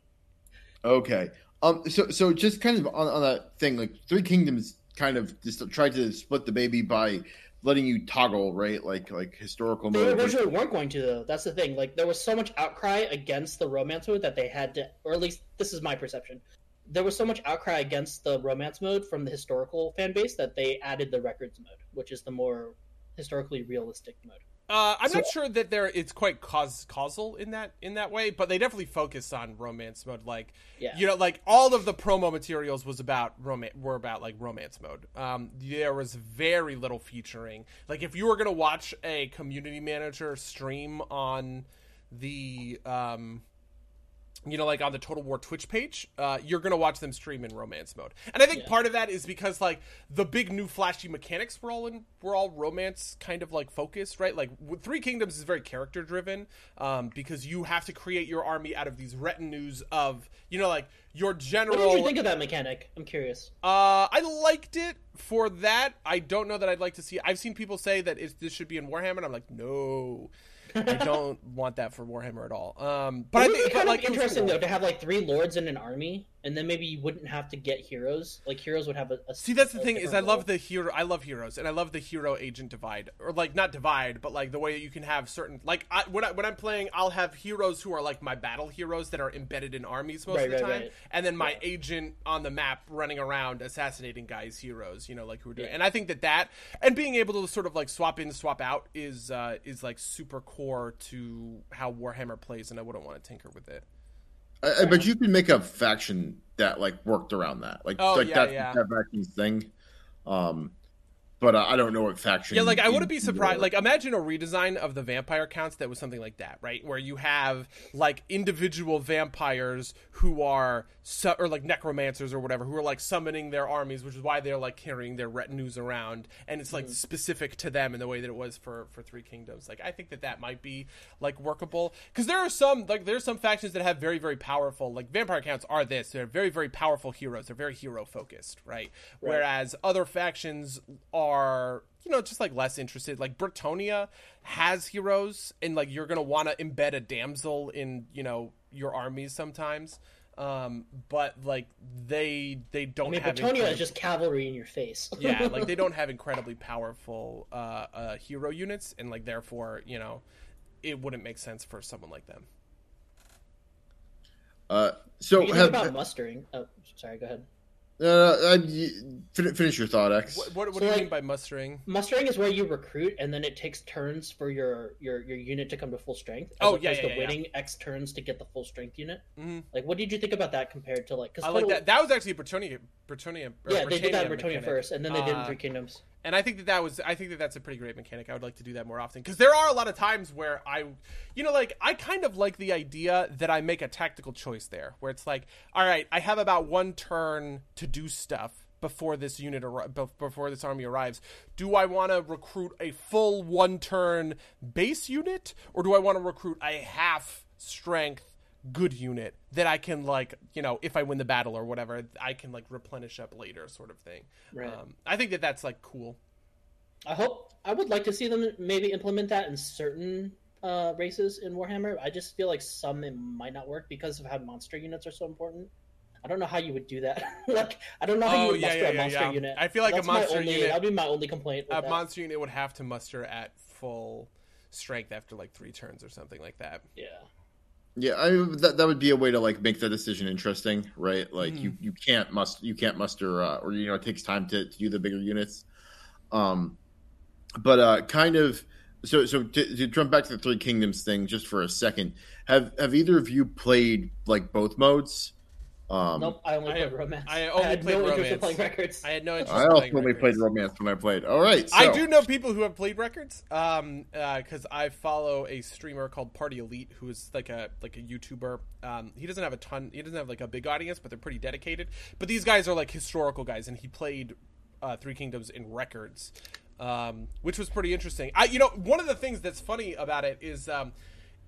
Okay. Um. So so just kind of on, on that thing, like Three Kingdoms kind of just tried to split the baby by letting you toggle, right? Like like historical They mode. originally weren't going to though. That's the thing. Like there was so much outcry against the romance mode that they had to, or at least this is my perception. There was so much outcry against the romance mode from the historical fan base that they added the records mode, which is the more historically realistic mode. Uh, I'm So- not sure that there it's quite cause, causal in that in that way, but they definitely focus on romance mode. Like Yeah. you know, like all of the promo materials was about romance were about like romance mode. Um, there was very little featuring. Like if you were gonna watch a community manager stream on the um you know, like on the Total War Twitch page, uh, you're gonna watch them stream in romance mode, and I think Yeah. part of that is because like the big new flashy mechanics were all in were all romance kind of like focused, right? Like Three Kingdoms is very character driven, um, because you have to create your army out of these retinues of you know like your general. What did you think of that mechanic? I'm curious. Uh, I liked it for that. I don't know that I'd like to see. I've seen people say that it's, this should be in Warhammer, and I'm like, no, I don't want that for Warhammer at all. Um, but I think but, kind like of it interesting though to have like three lords in an army, and then maybe you wouldn't have to get heroes. Like heroes would have a, a See, that's the thing is, I love role. the hero. I love heroes, and I love the hero agent divide, or like not divide, but like the way that you can have certain like I, when I when I'm playing, I'll have heroes who are like my battle heroes that are embedded in armies most Right, of the right, time, right. and then my agent on the map running around assassinating guys, heroes, you know, like who are doing. Yeah. And I think that that and being able to sort of like swap in, swap out is uh is like super core to how Warhammer plays, and I wouldn't want to tinker with it. I, I bet you could make a faction that like worked around that. Like Oh, like yeah, that's yeah. that faction's thing. Um, but uh, I don't know what faction. Yeah, like I wouldn't be surprised. Like imagine a redesign of the vampire counts that was something like that, right? Where you have like individual vampires who are su- or like necromancers or whatever who are like summoning their armies, which is why they're like carrying their retinues around, and it's like specific to them in the way that it was for for Three Kingdoms. Like I think that that might be like workable because there are some like there's some factions that have very very powerful like vampire counts are this they're very very powerful heroes they're very hero focused right? whereas other factions are you know just like less interested like Bretonnia has heroes and like you're gonna want to embed a damsel in you know your armies sometimes um but like they they don't I mean, have Bretonnia incredible- is just cavalry in your face. yeah like they don't have incredibly powerful uh, uh hero units and like therefore you know it wouldn't make sense for someone like them Uh, so you think have, about mustering. Oh, sorry. Go ahead. Uh, uh, you- fin- finish your thought, X. what, what, what So, do you like- mean by mustering Mustering is where you recruit, and then it takes turns for your your, your unit to come to full strength. As Oh, yeah, opposed yeah, to yeah, waiting X turns to get the full strength unit. Mhm. Like, what did you think about that compared to like? Cause I like Total- that. That was actually Bretonnia. Bretonnia. or Yeah, they did that in Britannia mechanic. first, and then they did in Uh, Three Kingdoms. And I think that that was. I think that that's a pretty great mechanic. I would like to do that more often because there are a lot of times where I, you know, like I kind of like the idea that I make a tactical choice there, where it's like, all right, I have about one turn to do stuff before this unit bef- before this army arrives. Do I want to recruit a full one turn base unit, or do I want to recruit a half strength? Good unit that I can like, you know, if I win the battle or whatever, I can like replenish up later, sort of thing. Right. Um, I think that that's like cool. I hope I would like to see them maybe implement that in certain uh, races in Warhammer. I just feel like some it might not work because of how monster units are so important. I don't know how you would do that. like I don't know how Oh, you would yeah, muster yeah, a monster yeah. unit. I feel like a That's my monster only- unit- That'd be my only complaint. With A that. monster unit would have to muster at full strength after like three turns or something like that. Yeah. Yeah, I that that would be a way to like make the decision interesting, right? Like Mhm. you you can't must you can't muster uh, or you know it takes time to, to do the bigger units. Um, but uh, kind of so so to, to jump back to the Three Kingdoms thing just for a second. Have have either of you played like both modes? Um, nope, I only I- played romance. I only had played no interest in romance. playing records. I had no interest. I in also playing only records. played romance when I played. All right, so, I do know people who have played records, um, because I follow a streamer called Party Elite, who is like a like a YouTuber. Um, he doesn't have a ton, he doesn't have like a big audience, but they're pretty dedicated. But these guys are like historical guys, and he played uh, Three Kingdoms in records, um, which was pretty interesting. I, you know, one of the things that's funny about it is, um,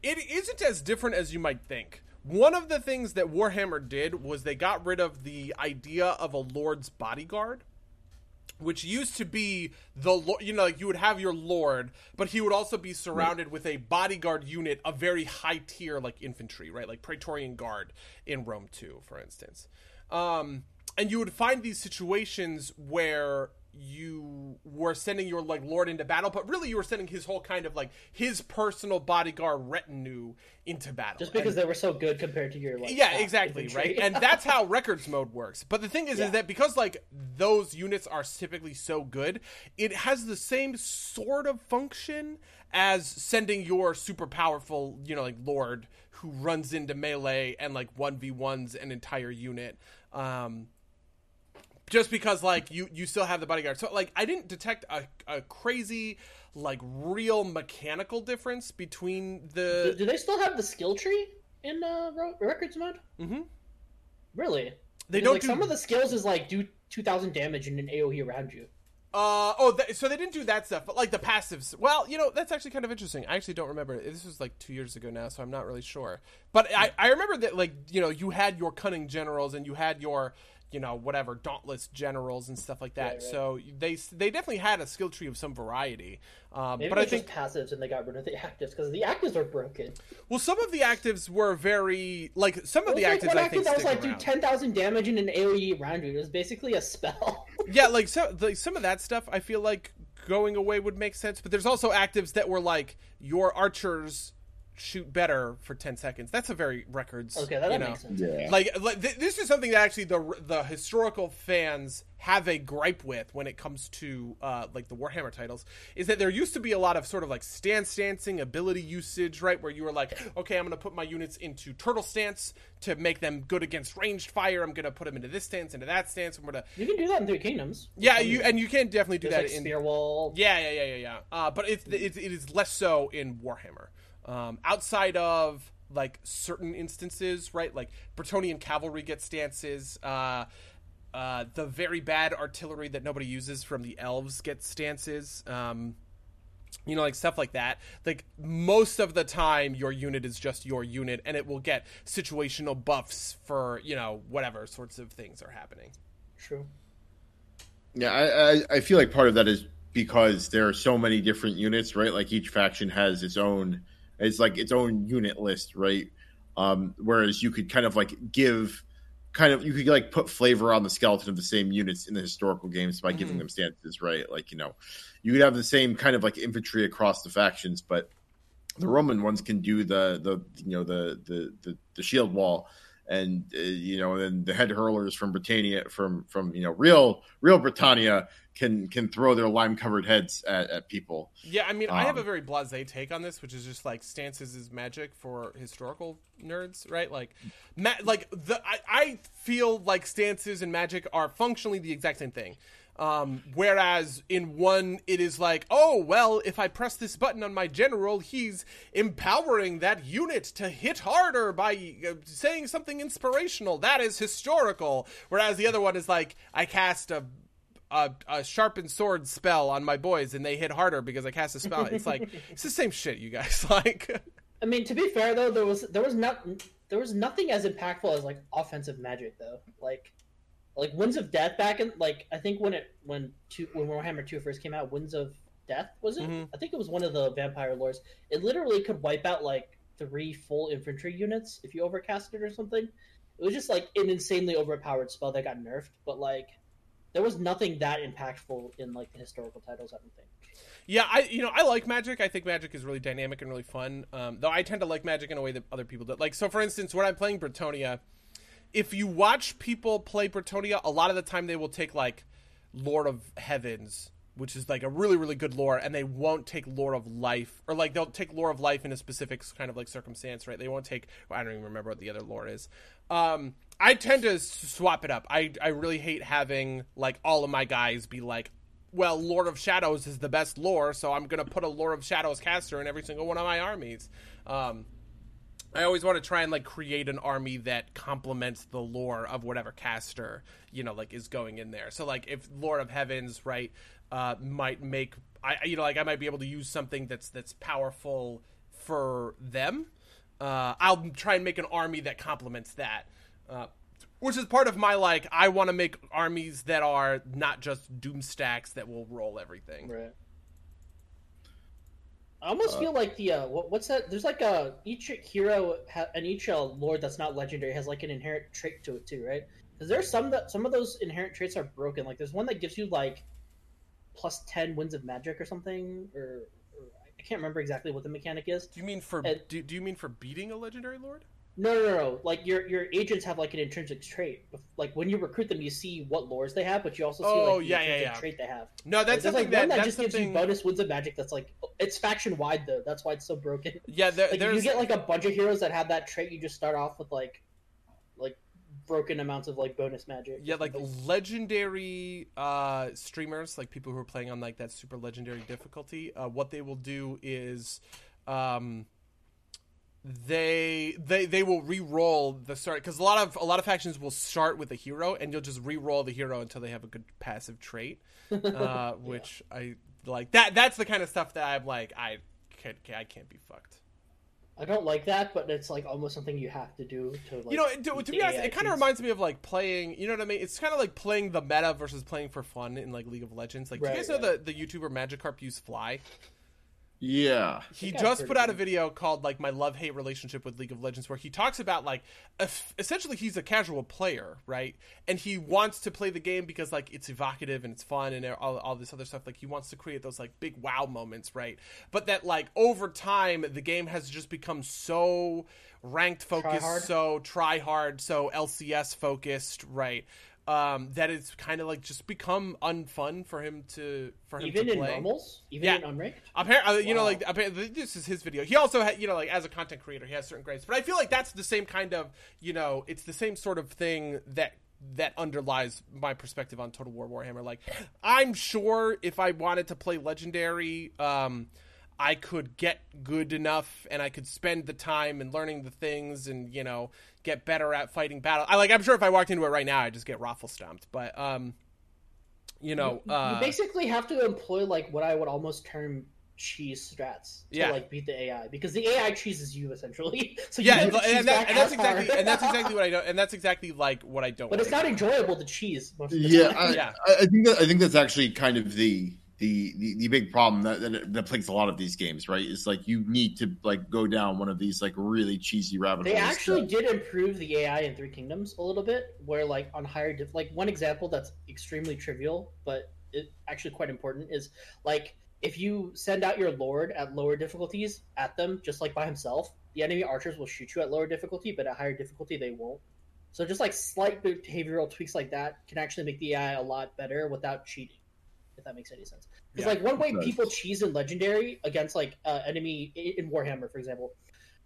it isn't as different as you might think. One of the things that Warhammer did was they got rid of the idea of a lord's bodyguard which used to be the you know like you would have your lord but he would also be surrounded with a bodyguard unit a very high tier like infantry right? Like praetorian guard in rome 2 for instance. Um and you would find these situations where you were sending your like lord into battle but really you were sending his whole kind of like his personal bodyguard retinue into battle Just because And- they were so good compared to your like yeah exactly infantry. right and that's how records mode works but the thing is Yeah. is that because like those units are typically so good it has the same sort of function as sending your super powerful you know like lord who runs into melee and like 1v1s an entire unit um just because like you you still have the bodyguard so like i didn't detect a, a crazy like real mechanical difference between the do they still have the skill tree in uh, ro- records mode? mm-hmm Really? they Because, don't like do some of the skills is like do two thousand damage and an AOE around you. Uh oh, th- so they didn't do that stuff, but like the passives. Well, you know that's actually kind of interesting. I actually don't remember. This was like two years ago now, so I'm not really sure. But I I remember that like you know you had your cunning generals and you had your you know whatever dauntless generals and stuff like that. Right, right. So they they definitely had a skill tree of some variety. Um, but I think passives and they got rid of the actives because the actives are broken. well some of the actives were very like some of the was actives like I one think active that was like do around. ten thousand damage in an AOE around you. It was basically a spell. yeah, like so, like some of that stuff, I feel like going away would make sense. But there's also actives that were like your archers shoot better for ten seconds. That's a very records. okay, that, you that know. makes sense. yeah. Like, like th- this is something that actually the the historical fans have a gripe with when it comes to uh, like the Warhammer titles is that there used to be a lot of sort of like stance stancing ability usage, right? Where you were like, okay, I'm going to put my units into turtle stance to make them good against ranged fire. I'm going to put them into this stance, into that stance. I'm going to You can do that in Three Kingdoms. yeah, you and you can definitely do There's that like in spear wall. yeah, yeah, yeah, yeah, yeah. Uh, but it's it, it is less so in Warhammer. Um, outside of like certain instances, right? Like Bretonnian cavalry get stances. Uh, uh, the very bad artillery that nobody uses from the elves get stances. Um, you know, like stuff like that. Like most of the time, your unit is just your unit, and it will get situational buffs for you know whatever sorts of things are happening. True. Yeah, I, I I feel like part of that is because there are so many different units, right? Like each faction has its own, it's like its own unit list, right? Um, whereas you could kind of like give, kind of you could like put flavor on the skeleton of the same units in the historical games by giving Mhm. them stances, right? Like you know, you could have the same kind of like infantry across the factions, but the Roman ones can do the the you know the the the, the shield wall and uh, you know and the head hurlers from Britannia from from you know real real Britannia can can throw their lime covered heads at, at people. Yeah, I mean, I have Um, a very blasé take on this, which is just like stances is magic for historical nerds, right? Like, ma- like the I, I feel like stances and magic are functionally the exact same thing. Um, whereas in one, it is like, oh well, if I press this button on my general, he's empowering that unit to hit harder by uh, saying something inspirational. That is historical. Whereas the other one is like, I cast a a, a sharpened sword spell on my boys and they hit harder because I cast a spell. It's like it's the same shit, you guys. Like, I mean, to be fair though, there was there was not there was nothing as impactful as like offensive magic though. Like like Winds of Death back in like I think when it when two when Warhammer Two first came out, Winds of Death was it? Mhm. I think it was one of the vampire lords. It literally could wipe out like three full infantry units if you overcast it or something. It was just like an insanely overpowered spell that got nerfed, but like there was nothing that impactful in like the historical titles. I don't think. Yeah, I you know I like Magic. I think Magic is really dynamic and really fun. Um, though I tend to like Magic in a way that other people do. Like so, for instance, when I'm playing Bretonnia, if you watch people play Bretonnia, a lot of the time they will take like Lore of Heavens, which is like a really really good lore, and they won't take Lore of Life or like they'll take Lore of Life in a specific kind of like circumstance, right? They won't take I don't even remember what the other lore is. Um, I tend to swap it up. I I really hate having like all of my guys be like well, Lore of Shadows is the best lore, so I'm gonna put a Lore of Shadows caster in every single one of my armies. Um, I always want to try and like create an army that complements the lore of whatever caster you know like is going in there. So like if Lore of Heavens, right, uh, might make I you know like I might be able to use something that's that's powerful for them. Uh, I'll try and make an army that complements that. Uh, which is part of my like I want to make armies that are not just doom stacks that will roll everything. Right. I almost Uh, feel like the uh, what, what's that? There's like a each hero ha- and each uh, lord that's not legendary has like an inherent trait to it too, right? Because there's some that some of those inherent traits are broken. Like there's one that gives you like plus ten winds of magic or something, or, or I can't remember exactly what the mechanic is. Do you mean for Ed- do, do you mean for beating a legendary lord? No, no, no. Like your your agents have like an intrinsic trait. Like when you recruit them, you see what lores they have, but you also see Oh, like the yeah, yeah, intrinsic yeah. trait they have. No, that's Like, something like that one that just gives you bonus winds of magic. That's like it's faction wide though. That's why it's so broken. yeah, there, Like you get like a bunch of heroes that have that trait, you just start off with like like broken amounts of like bonus magic. yeah like legendary uh streamers like people who are playing on like that super legendary difficulty uh what they will do is um they they they will re-roll the start because a lot of a lot of factions will start with a hero and you'll just re-roll the hero until they have a good passive trait uh which i like that that's the kind of stuff that i'm like i can't i can't be fucked I don't like that, but it's like almost something you have to do to like. you know, to, to be honest, it kind of reminds me of like playing. You know what I mean? It's kind of like playing the meta versus playing for fun in like League of Legends. Like, do you Right, guys know right. the the YouTuber Magikarp Used Fly? Yeah. He think just put out a video called like my love hate relationship with League of Legends, where he talks about like essentially he's a casual player, right? And he wants to play the game because like it's evocative and it's fun and all, all this other stuff. Like he wants to create those like big wow moments, right? But that like over time the game has just become so ranked focused, hard? so try hard, so LCS focused, right? Um, that it's kind of like just become unfun for him to for him even to in normals, even Yeah. in unranked. Apparently, you know, like apparently, this is his video. He also, had, you know, like as a content creator, he has certain grades. But I feel like that's the same kind of, you know, it's the same sort of thing that that underlies my perspective on Total War Warhammer. Like, I'm sure if I wanted to play Legendary, um, I could get good enough, and I could spend the time and learning the things, and you know, get better at fighting battle. I like. I'm sure if I walked into it right now, I would just get raffle stomped. But, um, you know, you uh, basically have to employ like what I would almost term cheese strats to Yeah. like beat the AI because the AI cheeses you essentially. So you yeah, and, and, that, and that's as hard. exactly and that's exactly what I don't and that's exactly like what I don't. But it's not enjoyable to cheese. Most of the Yeah, time. I, Yeah. I, I think that I think that's actually kind of the the the, the big problem that, that that plagues a lot of these games, right? Is like you need to like go down one of these like really cheesy rabbit holes. They actually did improve the AI in Three Kingdoms a little bit, where like on higher diff- like one example that's extremely trivial, but it actually quite important is like if you send out your lord at lower difficulties at them just like by himself, the enemy archers will shoot you at lower difficulty, but at higher difficulty they won't. So just like slight behavioral tweaks like that can actually make the AI a lot better without cheating. If that makes any sense. Because Yeah, like one way does. people cheese in legendary against like uh, enemy in Warhammer, for example,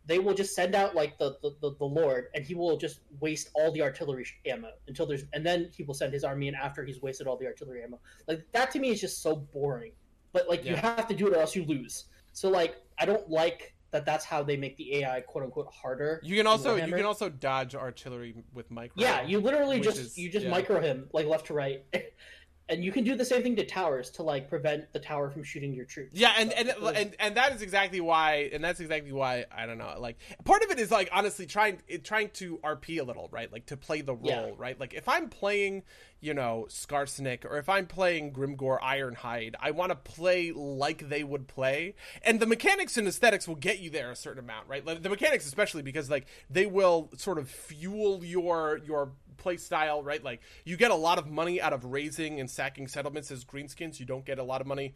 they will just send out like the, the, the, the lord and he will just waste all the artillery ammo until there's and then he will send his army in after he's wasted all the artillery ammo like that to me is just so boring but like you have to do it or else you lose so like i don't like that that's how they make the ai quote unquote harder You can also you can also dodge artillery with micro. yeah you literally just is- you just yeah. micro him like left to right and you can do the same thing to towers to like prevent the tower from shooting your troops Yeah, and and, was- and and that is exactly why, and that's exactly why I don't know. Like part of it is like honestly trying trying to RP a little, right? Like to play the role, Yeah. right? Like if I'm playing, you know, Skarsnik or if I'm playing Grimgor Ironhide, I want to play like they would play, and the mechanics and aesthetics will get you there a certain amount, right? Like, the mechanics especially because like they will sort of fuel your your play style, right? Like you get a lot of money out of raising and sacking settlements as greenskins. You don't get a lot of money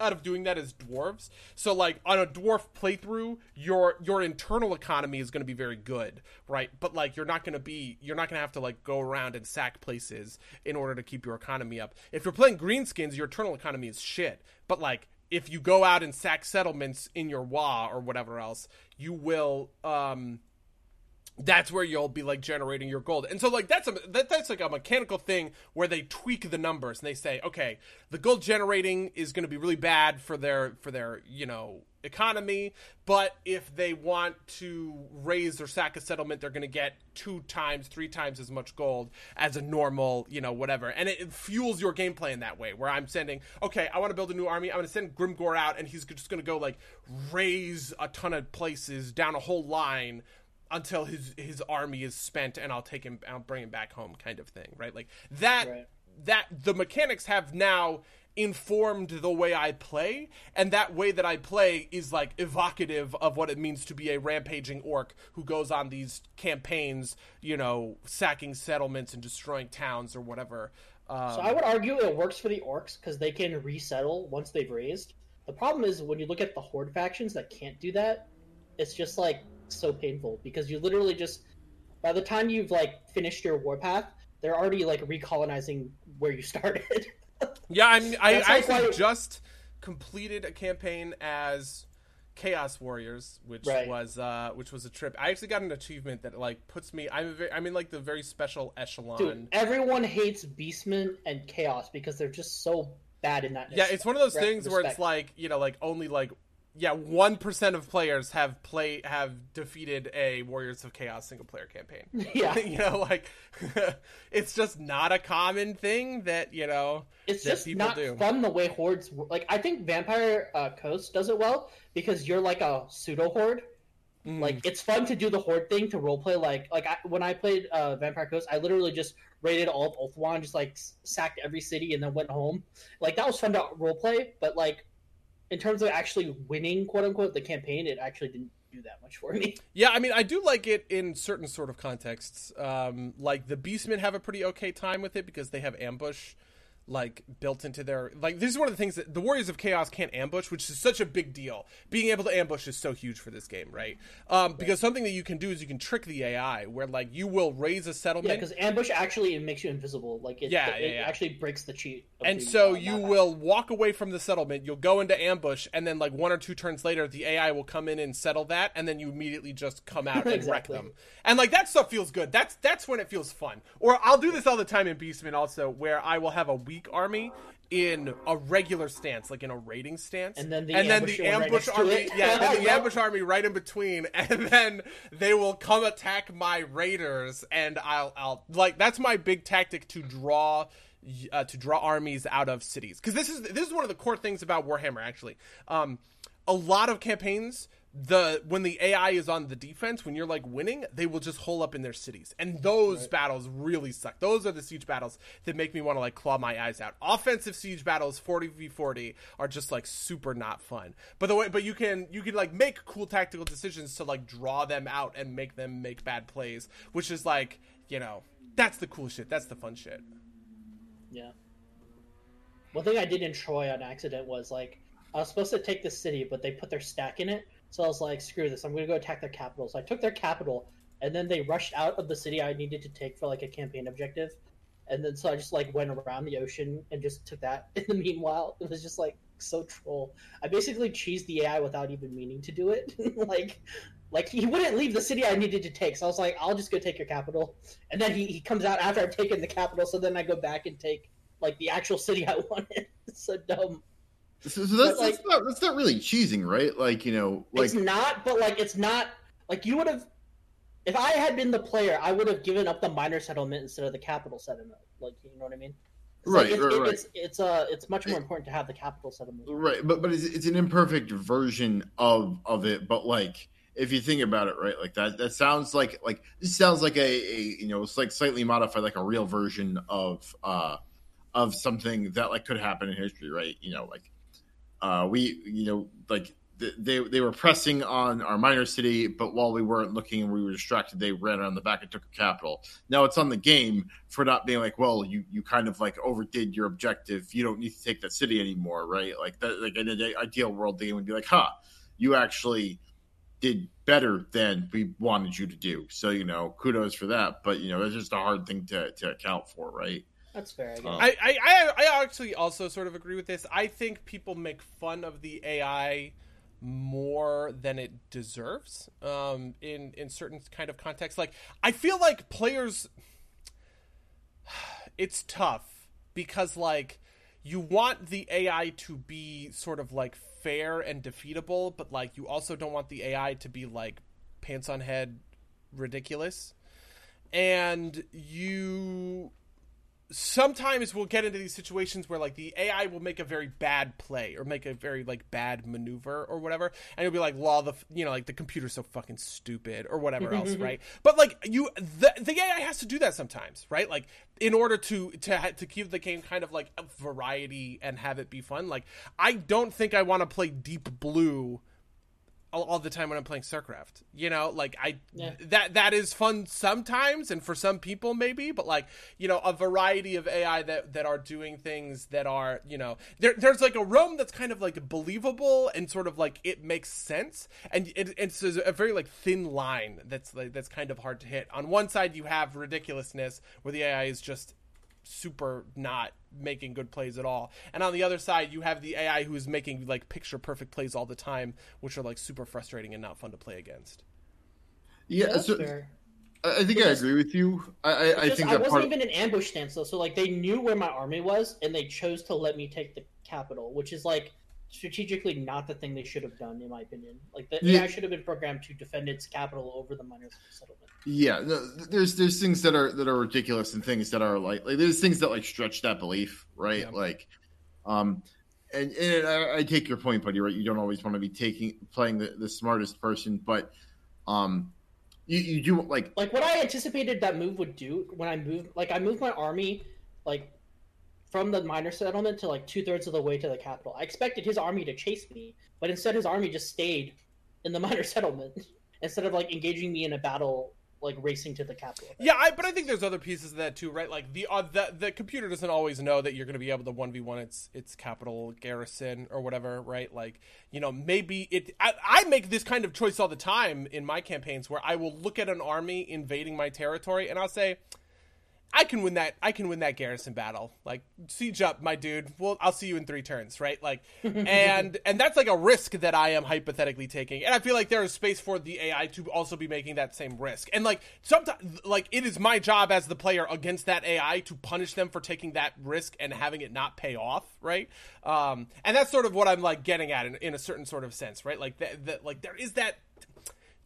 out of doing that as dwarves. So like on a dwarf playthrough, your your internal economy is going to be very good, right? But like you're not going to be you're not going to have to like go around and sack places in order to keep your economy up. If you're playing greenskins, your internal economy is shit. But like if you go out and sack settlements in your wa or whatever else, you will um that's where you'll be like generating your gold. And so like that's a that, that's like a mechanical thing where they tweak the numbers and they say, okay, the gold generating is going to be really bad for their for their, you know, economy, but if they want to raise or sack a settlement, they're going to get two times, three times as much gold as a normal, you know, whatever. And it, it fuels your gameplay in that way where I'm sending, okay, I want to build a new army. I'm going to send Grimgor out and he's just going to go like raise a ton of places down a whole line until his his army is spent and I'll take him I'll bring him back home kind of thing, right? Like that Right. that the mechanics have now informed the way I play and that way that I play is like evocative of what it means to be a rampaging orc who goes on these campaigns, you know, sacking settlements and destroying towns or whatever. Um, So I would argue it works for the orcs because they can resettle once they've raised. The problem is when you look at the horde factions that can't do that, it's just like so painful because you literally just by the time you've like finished your warpath, they're already like recolonizing where you started. Yeah, I'm. I like actually just completed a campaign as Chaos Warriors, which Right. was uh, which was a trip. I actually got an achievement that like puts me. I'm very, I'm in like the very special echelon. Dude, everyone hates Beastmen and Chaos because they're just so bad in that. yeah, it's one of those things where it's like you know, like only like yeah, one percent of players have play have defeated a Warriors of Chaos single player campaign. yeah, you know, like it's just not a common thing that you know. it's just people not do. fun the way hordes like. I think Vampire uh, Coast does it well because you're like a pseudo horde. Mm. Like it's fun to do the horde thing to roleplay. Like like I, when I played uh, Vampire Coast, I literally just raided all of Ulthuan, just like sacked every city and then went home. Like that was fun to roleplay, but like in terms of actually winning, quote unquote, the campaign, it actually didn't do that much for me. Yeah, I mean, I do like it in certain sort of contexts. Um, like the Beastmen have a pretty okay time with it because they have ambush, like built into their like. This is one of the things that the Warriors of Chaos can't ambush, which is such a big deal. Being able to ambush is so huge for this game, right? Um, because something that you can do is you can trick the AI, where like you will raise a settlement. Yeah, because ambush actually it makes you invisible. Like it, Yeah, it, yeah, it yeah. actually breaks the cheat. and the, so uh, you will walk away from the settlement you'll go into ambush and then like one or two turns later the ai will come in and settle that and then you immediately just come out and wreck them and like that stuff feels good that's that's when it feels fun or i'll do this all the time in beastman also where i will have a weak army in a regular stance like in a raiding stance. And then the and then ambush the right ambush to army yeah then the ambush army right in between and then they will come attack my raiders and i'll i'll like that's my big tactic to draw uh, to draw armies out of cities. Because this is this is one of the core things about Warhammer actually. Um, a lot of campaigns, the when the AI is on the defense, when you're like winning, they will just hole up in their cities, and those battles really suck. Those are the siege battles that make me want to like claw my eyes out. Offensive siege battles, forty v forty, are just like super not fun. But the way, but you can you can like make cool tactical decisions to like draw them out and make them make bad plays, which is like you know that's the cool shit. That's the fun shit. Yeah. One thing I did in Troy on accident was like I was supposed to take the city, but they put their stack in it. So I was like, screw this, I'm gonna go attack their capital. So I took their capital, and then they rushed out of the city I needed to take for like a campaign objective. And then so I just like went around the ocean and just took that. In the meanwhile, it was just like so troll. I basically cheesed the AI without even meaning to do it. like like he wouldn't leave the city I needed to take. So I was like, I'll just go take your capital. And then he, he comes out after I've taken the capital, so then I go back and take like the actual city I wanted. So dumb. So, so that's, like- that's not that's not really cheesing, right? Like you know, like it's not, but like it's not like you would have if I had been the player, I would have given up the minor settlement instead of the capital settlement. Like you know what I mean? It's Right, like, it's, right, it- right. It's it's uh it's much more important to have the capital settlement. right, but but it's, it's an imperfect version of of it. But like if you think about it, right, like that that sounds like like this sounds like a, a you know it's like slightly modified, like a real version of uh of something that like could happen in history, right? You know, like uh we you know like they they were pressing on our minor city, but while we weren't looking and we were distracted, they ran around the back and took a capital. Now it's on the game for not being like, well, you you kind of like overdid your objective. You don't need to take that city anymore, right? Like that, like in an ideal world, the game would be like, huh, you actually did better than we wanted you to do. So you know, kudos for that. But you know, it's just a hard thing to to account for, right? That's fair. I, I, I I actually also sort of agree with this. I think people make fun of the AI more than it deserves um, in in certain kind of contexts. Like I feel like players, it's tough because like you want the AI to be sort of like fair and defeatable, but like you also don't want the AI to be like pants on head ridiculous. And you sometimes we'll get into these situations where like the AI will make a very bad play or make a very like bad maneuver or whatever, and you'll be like, "Law, the you know like the computer's so fucking stupid" or whatever else, right? But like you, the, the AI has to do that sometimes, right? Like in order to to to keep the game kind of like a variety and have it be fun. Like I don't think I want to play Deep Blue all, all the time when I'm playing StarCraft. You know, like I Yeah. that that is fun sometimes, and for some people maybe, but like you know, a variety of AI that that are doing things that are you know, there there's like a realm that's kind of like believable and sort of like it makes sense, and it, it's a very like thin line that's like that's kind of hard to hit. On one side, you have ridiculousness where the AI is just super not making good plays at all. And on the other side, you have the AI who is making like picture perfect plays all the time, which are like super frustrating and not fun to play against. Yeah, That's so fair. I I think I agree with you. I I, I Just- think I that wasn't part. even in ambush stance though, so like they knew where my army was, and they chose to let me take the capital, which is like strategically not the thing they should have done, in my opinion. Like the Yeah. AI should have been programmed to defend its capital over the miners settlement. Yeah, no, there's there's things that are that are ridiculous and things that are like like there's things that like stretch that belief, right? Yeah. Like, um, and, and I, I take your point, buddy. Right? You don't always want to be taking playing the, the smartest person, but um, you you do like Like what I anticipated that move would do when I moved, like I moved my army, like from the minor settlement to like two thirds of the way to the capital. I expected his army to chase me, but instead his army just stayed in the minor settlement instead of like engaging me in a battle, like racing to the capital. Yeah, I, but I think there's other pieces of that too, right? Like the uh, the the computer doesn't always know that you're going to be able to one v one its its capital garrison or whatever, right? Like you know maybe it. I, I make this kind of choice all the time in my campaigns where I will look at an army invading my territory and I'll say. I can win that. I can win that garrison battle. Like siege up, my dude. Well, I'll see you in three turns, right? Like, and and that's like a risk that I am hypothetically taking. And I feel like there is space for the AI to also be making that same risk. And like sometimes, like it is my job as the player against that AI to punish them for taking that risk and having it not pay off, right? Um, and that's sort of what I'm like getting at in, in a certain sort of sense, right? Like that, that like there is that.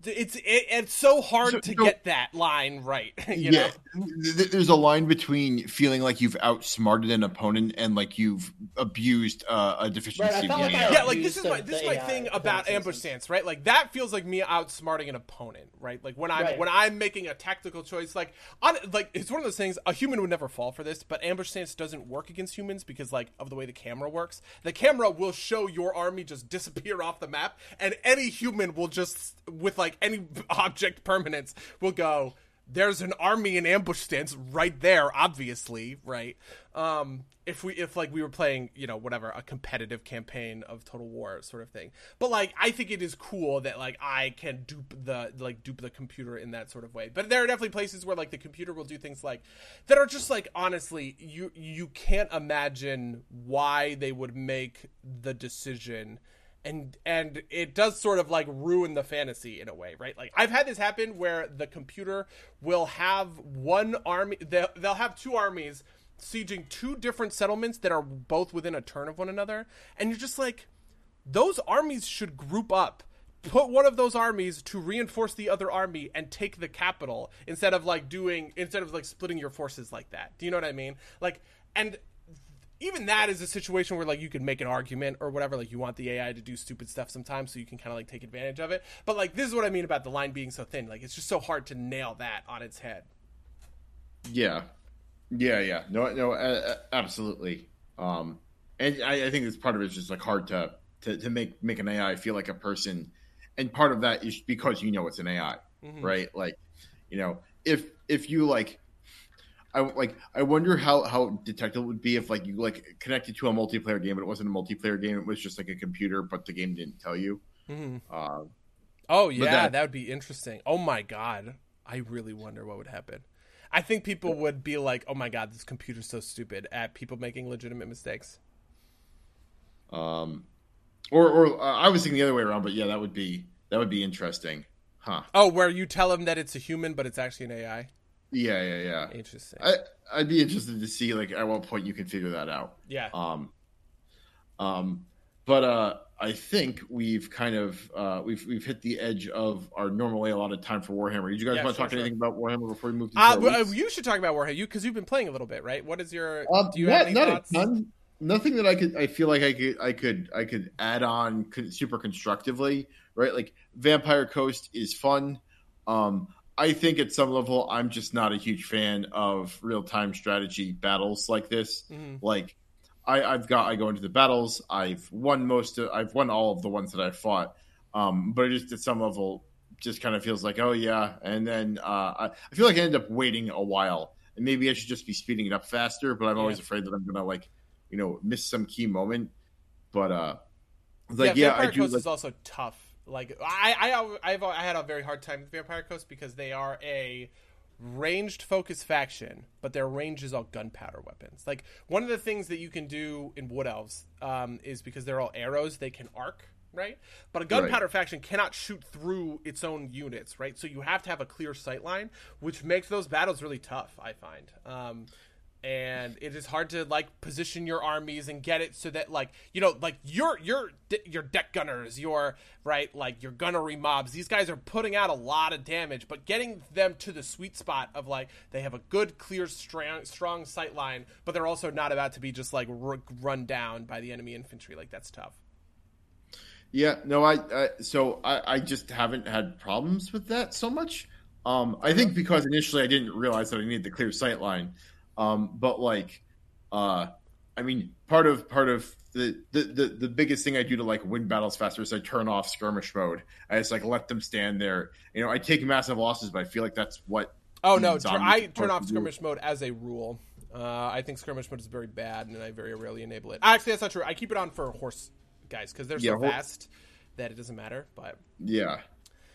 It's it, it's so hard So- to so- get that line right. You yeah, know? th- th- there's a line between feeling like you've outsmarted an opponent and like you've abused uh, a deficiency. Right, I felt in like the I- AI. yeah, like this is my this is my AI, thing about that ambush stance, right? Like that feels like me outsmarting an opponent, right? Like when I'm Right. when I'm making a tactical choice, like on like it's one of those things. A human would never fall for this, but ambush stance doesn't work against humans because like of the way the camera works. The camera will show your army just disappear off the map, and any human will just with like any object permanence will go. There's an army in ambush stance right there, obviously, right? Um, if we if like we were playing, you know, whatever, a competitive campaign of Total War sort of thing. But like I think it is cool that like I can dupe the like dupe the computer in that sort of way. But there are definitely places where like the computer will do things like that are just like honestly, you you can't imagine why they would make the decision and and it does sort of like ruin the fantasy in a way right? Like i've had this happen where the computer will have one army they'll, they'll have two armies sieging two different settlements that are both within a turn of one another and you're just like those armies should group up put one of those armies to reinforce the other army and take the capital instead of like doing instead of like splitting your forces like that. Do you know what i mean? Like and even that is a situation where like you can make an argument or whatever like you want the ai to do stupid stuff sometimes so you can kind of like take advantage of it but like this is what i mean about the line being so thin like it's just so hard to nail that on its head Yeah, yeah, yeah. No, no, uh, absolutely. Um, and I, I think it's part of it is just like hard to to, to make make an AI feel like a person, and part of that is because you know it's an AI, Mhm. right? Like, you know, if if you like, I like I wonder how how detectable it would be if like you like connected to a multiplayer game, but it wasn't a multiplayer game; it was just like a computer, but the game didn't tell you. Mhm. Uh, Oh yeah, that- that would be interesting. Oh my god, I really wonder what would happen. I think people would be like, "Oh my god, this computer's so stupid." At people making legitimate mistakes. um, or or uh, I was thinking the other way around, but yeah, that would be that would be interesting, huh? Oh, where you tell them that it's a human, but it's actually an AI. Yeah, yeah, yeah. Interesting. I I'd be interested to see like at what point you can figure that out. yeah. Um, um, but uh, I think we've kind of uh, we've we've hit the edge of our normally allotted time for Warhammer. Did you guys Yeah, want to sure, talk sure. anything about Warhammer before we move to? Uh, uh, you should talk about Warhammer, you because you've been playing a little bit, right? What is your? Um, do you not, have any thoughts? a ton. Nothing that I could. I feel like I could. I could. I could add on super constructively. Right, like Vampire Coast is fun. Um, I think at some level, I'm just not a huge fan of real time strategy battles like this. Mhm. Like, I, I've got. I go into the battles. I've won most. Of, I've won all of the ones that I fought. Um, but it just at some level, just kind of feels like, oh yeah. And then uh, I, I feel like I end up waiting a while, and maybe I should just be speeding it up faster. But I'm always afraid that I'm gonna like, you know, miss some key moment. But uh, yeah, like yeah, I Vampire do. Coast Like, is also tough. Like I, I, I've, I had a very hard time with Vampire Coast because they are a ranged focus faction, but their range is all gunpowder weapons. Like one of the things that you can do in Wood Elves um, is because they're all arrows, they can arc. Right, but a gunpowder faction cannot shoot through its own units, right? So you have to have a clear sight line, which makes those battles really tough. I find, um, and it is hard to like position your armies and get it so that like you know like your your your deck gunners your right like your gunnery mobs these guys are putting out a lot of damage but getting them to the sweet spot of like they have a good clear strong strong sight line but they're also not about to be just like run down by the enemy infantry like that's tough Yeah, no, I, I so I, I just haven't had problems with that so much. Um, I think because initially I didn't realize that I needed the clear sight line. Um, but like, uh, I mean, part of part of the, the the the biggest thing I do to like win battles faster is I turn off skirmish mode. I just like let them stand there. You know, I take massive losses, but I feel like that's what. oh no i turn off skirmish mode as a rule uh, I think skirmish mode is very bad, and I very rarely enable it. Actually, that's not true. I keep it on for horse guys because they're so Yeah, fast that it doesn't matter. But Yeah.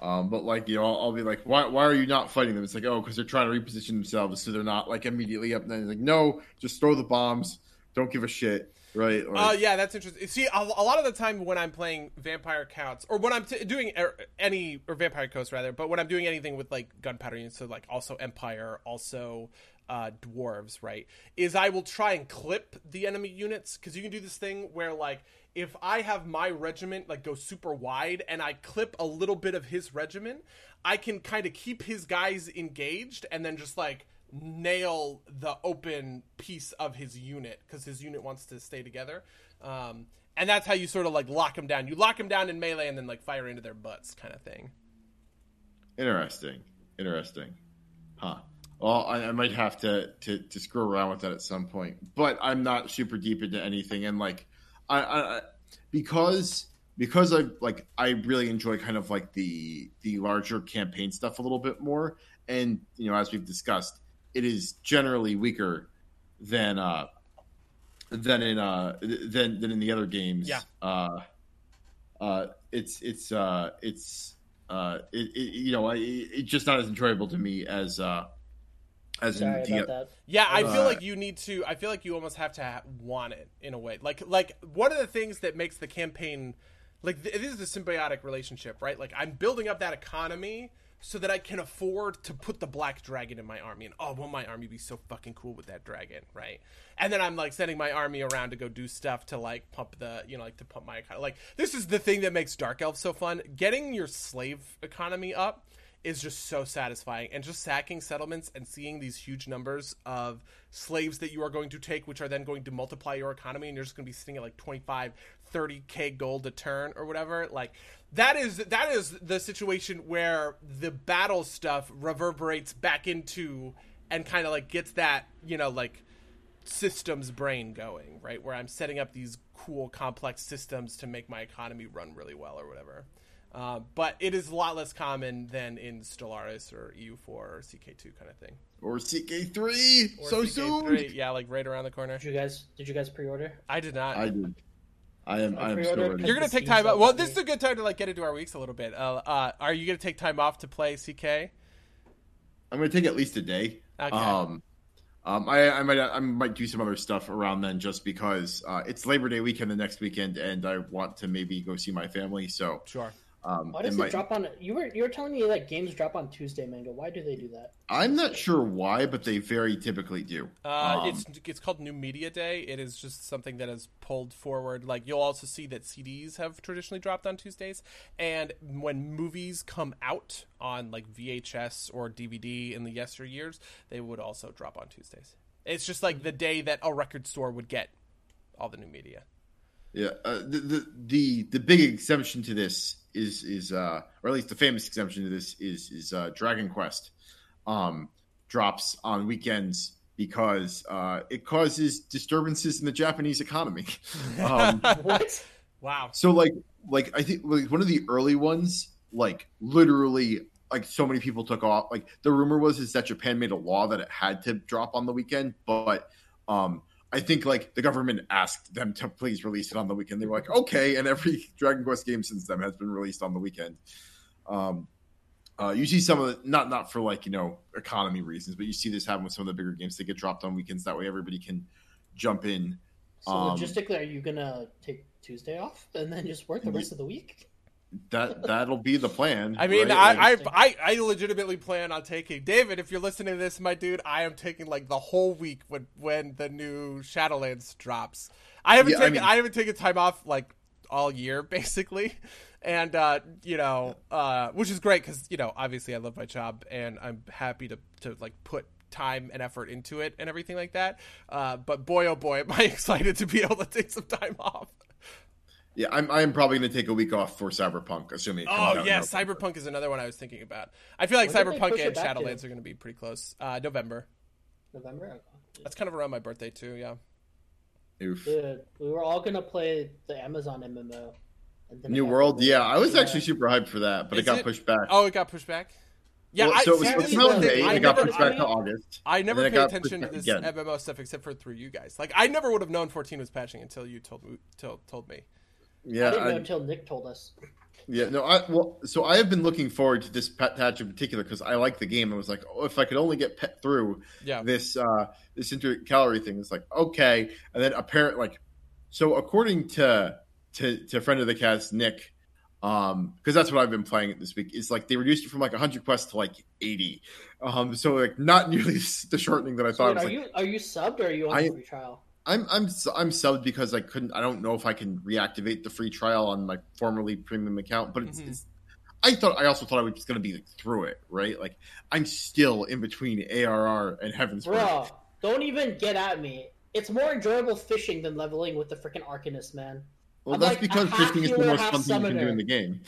Um, but like you know, I'll, I'll be like, why, why are you not fighting them? It's like, oh, because they're trying to reposition themselves, so they're not like immediately up. And then like, no, just throw the bombs. Don't give a shit, right? Like, yeah, that's interesting. See, a, a lot of the time when I'm playing Vampire Counts, or when I'm t- doing er, any or Vampire Coast rather, but when I'm doing anything with like gunpowder units, so like also Empire, also uh, dwarves, right? Is I will try and clip the enemy units because you can do this thing where like if I have my regiment like go super wide and I clip a little bit of his regiment, I can kind of keep his guys engaged and then just like nail the open piece of his unit because his unit wants to stay together. Um, and that's how you sort of like lock them down. You lock them down in melee and then like fire into their butts, kind of thing. interesting, interesting, huh? Well, I, I might have to, to to screw around with that at some point, but I'm not super deep into anything, and like, I, I because because I like I really enjoy kind of like the the larger campaign stuff a little bit more, and you know, as we've discussed, it is generally weaker than uh than in uh than than in the other games. Yeah. Uh, uh, it's it's uh it's uh it, it you know I, it's just not as enjoyable to me as uh as Sorry in the, about that. Yeah, I feel Uh, like you need to. I feel like you almost have to ha- want it in a way. Like, like one of the things that makes the campaign, like th- this is a symbiotic relationship, right? Like I'm building up that economy so that I can afford to put the black dragon in my army. And oh, won't my army be so fucking cool with that dragon, right? And then I'm like sending my army around to go do stuff to like pump the, you know, like to pump my economy. Like this is the thing that makes Dark Elf so fun. Getting your slave economy up is just so satisfying and just sacking settlements and seeing these huge numbers of slaves that you are going to take which are then going to multiply your economy and you're just going to be sitting at like 25 30k gold a turn or whatever like that is that is the situation where the battle stuff reverberates back into and kind of like gets that you know like systems brain going, right? Where I'm setting up these cool, complex systems to make my economy run really well or whatever. Uh, but it is a lot less common than in Stellaris or EU4 or CK2 kind of thing. Or CK3 Or so CK3, soon. Yeah, like right around the corner. Did you guys did you guys pre-order? I did not. I did. I am. I I am still ready. You're gonna take time. sale Out. Well, this is a good time to like get into our weeks a little bit. Uh, uh, are you gonna take time off to play CK? I'm gonna take at least a day. Okay. Um, um, I, I might I might do some other stuff around then, just because uh, it's Labor Day weekend the next weekend, and I want to maybe go see my family. So, Sure. Um, Why does it it drop on? You were you were telling me that games drop on Tuesday, Mango. Why do they do that? I'm not sure why, but they very typically do. Uh, Um, it's it's called New Media Day. It is just something that is pulled forward. Like you'll also see that CDs have traditionally dropped on Tuesdays, and when movies come out on like VHS or DVD in the yesteryears, they would also drop on Tuesdays. It's just like the day that a record store would get all the new media. Yeah, uh, the, the the the big exemption to this is is uh, or at least the famous exemption to this is is uh, Dragon Quest, um, drops on weekends because uh, it causes disturbances in the Japanese economy. um, What? Wow. so like like I think like one of the early ones, like literally like so many people took off. Like the rumor was is that Japan made a law that it had to drop on the weekend, but um I think like the government asked them to please release it on the weekend. They were like, okay, and every Dragon Quest game since then has been released on the weekend. Um, uh, you see some of the not not for like you know economy reasons, but you see this happen with some of the bigger games. They get dropped on weekends that way everybody can jump in. So Um, logistically, are you gonna take Tuesday off and then just work the rest of the week? That that'll be the plan. I mean, right? I, I, I I legitimately plan on taking David. If you're listening to this, my dude, I am taking like the whole week when when the new Shadowlands drops. I haven't Yeah, taken I, mean- haven't taken time off like all year basically, and uh, you know, uh, which is great because you know obviously I love my job and I'm happy to to like put time and effort into it and everything like that. Uh, but boy, oh boy, am I excited to be able to take some time off. Yeah, I'm. I'm probably going to take a week off for Cyberpunk, assuming. It comes Oh out yeah, Cyberpunk is another one I was thinking about. I feel like When Cyberpunk and it back to? Shadowlands are going to be pretty close. Uh, November. November. Okay. That's kind of around my birthday too. Yeah. Oof. Dude, we were all gonna play the Amazon MMO. And then it New World. Yeah, I was Yeah. actually super hyped for that, but Is it got it? pushed back. Oh, it got pushed back. Yeah, Well, I, so it was see, supposed to here's come out in May. I It got pushed back I- to August. I never and then pay it got attention to this again. MMO stuff except for through you guys. Like I never would have known 14 was patching until you told me. Told, told me. Yeah, I didn't know I- until Nick told us. Yeah, no, I well, so I have been looking forward to this pet patch in particular because I like the game. I was like, oh, if I could only get pet through Yeah. this uh this intercalary thing, it's like okay, and then apparent like, so according to to to friend of the cast Nick, um, because that's what I've been playing it this week. Is like they reduced it from like 100 quests to like 80, um, so like not nearly the shortening that I So thought. wait, it was are like, you are you subbed or are you on I- free trial? I'm I'm I'm subbed because I couldn't. I don't know if I can reactivate the free trial on my formerly premium account, but it's. Mhm. it's I thought I also thought I was just going to be like, through it, right? Like I'm still in between ARR and Heavensward. Bro, don't even get at me. It's more enjoyable fishing than leveling with the freaking Arcanist, man. Well, I'm that's like because fishing is the healer, most half fun thing you can do in the game.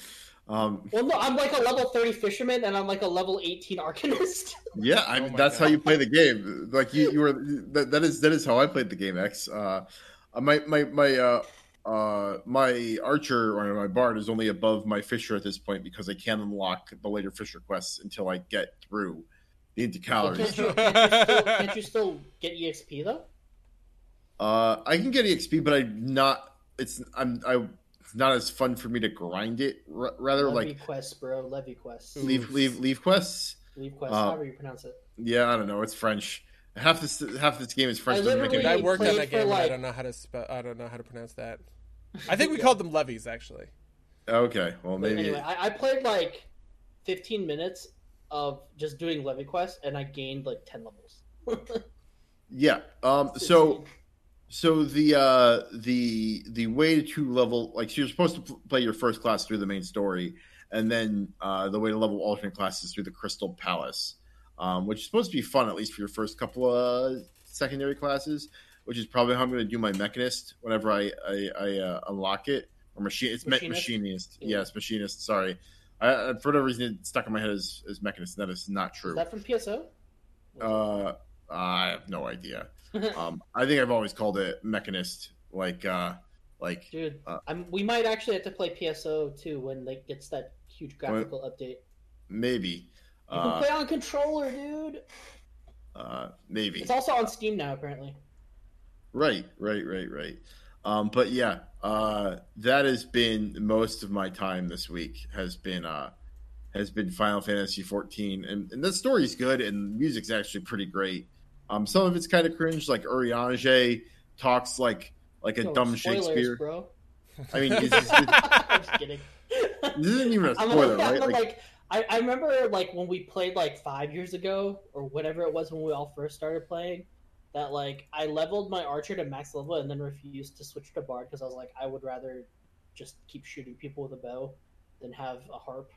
Um, Well, no, I'm like a level 30 fisherman and I'm like a level 18 Arcanist. yeah, I Oh mean, my that's how you play the game. Like you, you were that, that is that is how I played the game. X. Uh, my my my uh, uh, my archer or my bard is only above my fisher at this point because I can't unlock the later fisher quests until I get through the Well, intercalaries. can't, you, can't, you still, can't you still get EXP though? Uh, I can get EXP, but I'm not. It's I'm I. It's not as fun for me to grind it. R- rather, Levy like quests, bro. Levy quests. leave leave leave quests. Leave quests, Uh, however you pronounce it. Yeah, I don't know. It's French. Half this half this game is French. I make literally- I worked on played that for, game. and I don't know how to spell. I don't know how to pronounce that. I think we called them levies actually. Okay, well maybe. anyway, I, I played like 15 minutes of just doing Levy quests and I gained like 10 levels. Yeah. Um. So insane. So the uh the the way to level like so you're supposed to pl- play your first class through the main story, and then uh the way to level alternate classes through the Crystal Palace, um, which is supposed to be fun at least for your first couple of secondary classes. Which is probably how I'm going to do my mechanist whenever I I, I uh, unlock it or machine. It's machinist. Machinist? machinist. Yeah. Yes, machinist. Sorry. I, for whatever reason, it stuck in my head as, as mechanist. and That is not true. Is that from PSO? Uh, I have no idea. Um, I think I've always called it mechanist. Like, uh, like Dude, Uh, I'm, we might actually have to play PSO too when like gets that huge graphical update. maybe, You can uh, play on controller, dude. uh, maybe. It's also on Steam now, apparently. Right, right, right, right. Um, but yeah, uh, that has been most of my time this week. Has been uh, has been Final Fantasy 14, and, and the story's good, and the music's actually pretty great. Um, some of it's kind of cringe, like Urianger talks like like a No, dumb spoilers, Shakespeare. bro. I mean, it's, it's, I'm just kidding. this isn't even a spoiler, like, right? Like, like, I, I remember like when we played like five years ago or whatever it was when we all first started playing. That like I leveled my archer to max level and then refused to switch to bard because I was like I would rather just keep shooting people with a bow than have a harp.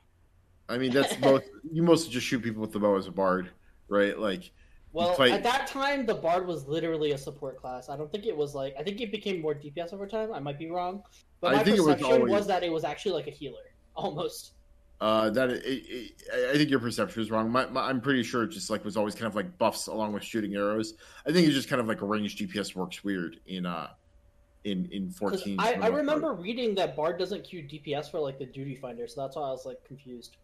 I mean, that's most you mostly just shoot people with the bow as a bard, right? Like, Well, play- at that time, the bard was literally a support class. I don't think it was like I think it became more DPS over time. I might be wrong, but I my it was perception was, that it was actually like a healer almost. Uh, that it, it, I think your perception is wrong. My, my, I'm pretty sure it just like was always kind of like buffs along with shooting arrows. I think it's just kind of like a ranged DPS works weird in uh in in 14. I, I remember part. reading that bard doesn't queue DPS for like the duty finder, so that's why I was like confused.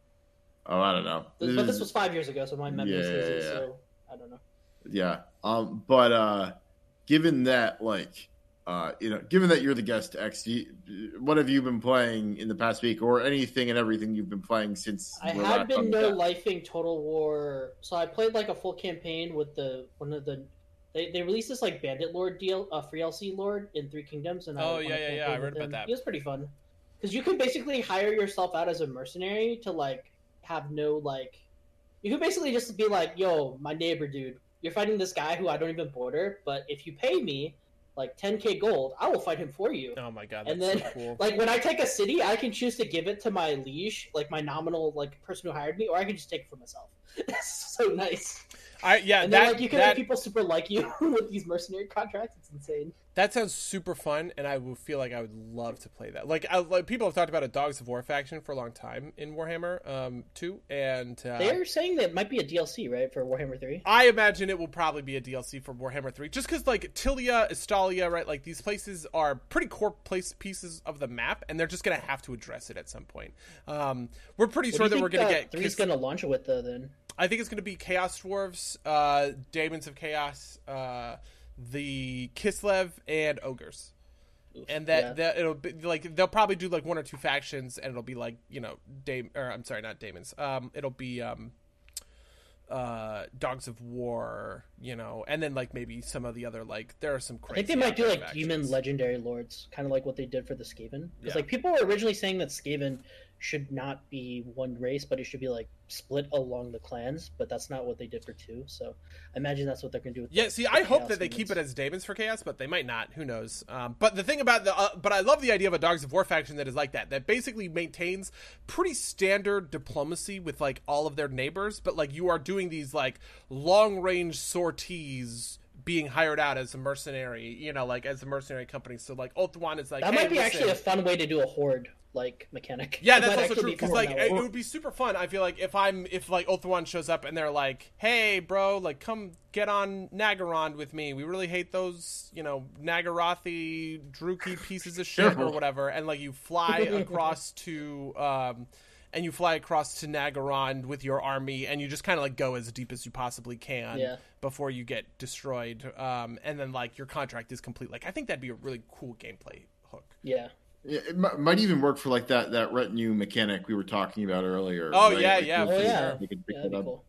Oh, I don't know. But this was five years ago, so my memory is Yeah, hazy. yeah, yeah. So I don't know. yeah. Um, but uh, given that like uh, you know, given that you're the guest X, you, what have you been playing in the past week, or anything and everything you've been playing since? I we're had been no the- lifing Total War, so I played like a full campaign with the one of the. They, they released this like Bandit Lord deal, uh, free LC Lord in Three Kingdoms, and I Oh, won a yeah, yeah, yeah, I read about him. that. It was pretty fun because you could basically hire yourself out as a mercenary to like have no like. You could basically just be like, "Yo, my neighbor, dude, you're fighting this guy who I don't even border, but if you pay me like 10k gold, I will fight him for you." Oh my god, that's And then, so cool. Like when I take a city, I can choose to give it to my liege, like my nominal like person who hired me, or I can just take it for myself. It's so nice. I yeah, and that like you can that, make people super like you with these mercenary contracts. It's insane. that sounds super fun, and I would feel like I would love to play that. Like, I, like people have talked about a Dogs of War faction for a long time in Warhammer um, 2, and uh, They're saying that it might be a DLC, right, for Warhammer Three. I imagine it will probably be a DLC for Warhammer 3, just because like Tilea, Estalia, right? Like these places are pretty core place pieces of the map, and they're just gonna have to address it at some point. Um, we're pretty What sure that we're gonna that get. Three's Kis- gonna launch it with though. Then I think it's gonna be Chaos Dwarves, uh, Daemons of Chaos, uh, the Kislev, and Ogres. Oof, And that, yeah. that it'll be like they'll probably do like one or two factions, and it'll be like you know, Dame or I'm sorry, not Daemons. Um, it'll be um, uh, Dogs of War, you know, and then like maybe some of the other like there are some. Crazy I think they might do like demon legendary lords, kind of like what they did for the Skaven. Because Yeah. like people were originally saying that Skaven should not be one race, but it should be like split along the clans. But that's not what they did for two. So I imagine that's what they're gonna do. With Yeah, the- see, the I hope that they keep it as Daemons for Chaos, but they might not. Who knows? Um, but the thing about the, uh, but I love the idea of a Dogs of War faction that is like that. That basically maintains pretty standard diplomacy with like all of their neighbors, but like you are doing these like long range sorties being hired out as a mercenary, you know, like as a mercenary company. So like Ulthuan is like That hey, might be listen. actually a fun way to do a horde like mechanic. Yeah, It that's also actually true because fun like it, it would be super fun. I feel like if I'm if like Ulthuan shows up and they're like, "Hey, bro, like come get on Naggarond with me. We really hate those, you know, Naggarothi Druchii pieces of shit or whatever." And like you fly across to um and you fly across to Naggarond with your army and you just kind of like go as deep as you possibly can Yeah. before you get destroyed. Um and then like your contract is complete. Like I think that'd be a really cool gameplay hook. yeah. Yeah, it mi- might even work for like that that retinue mechanic we were talking about earlier. Oh, right? yeah, Like, yeah, Oh for yeah, you could pick yeah, that that'd be up.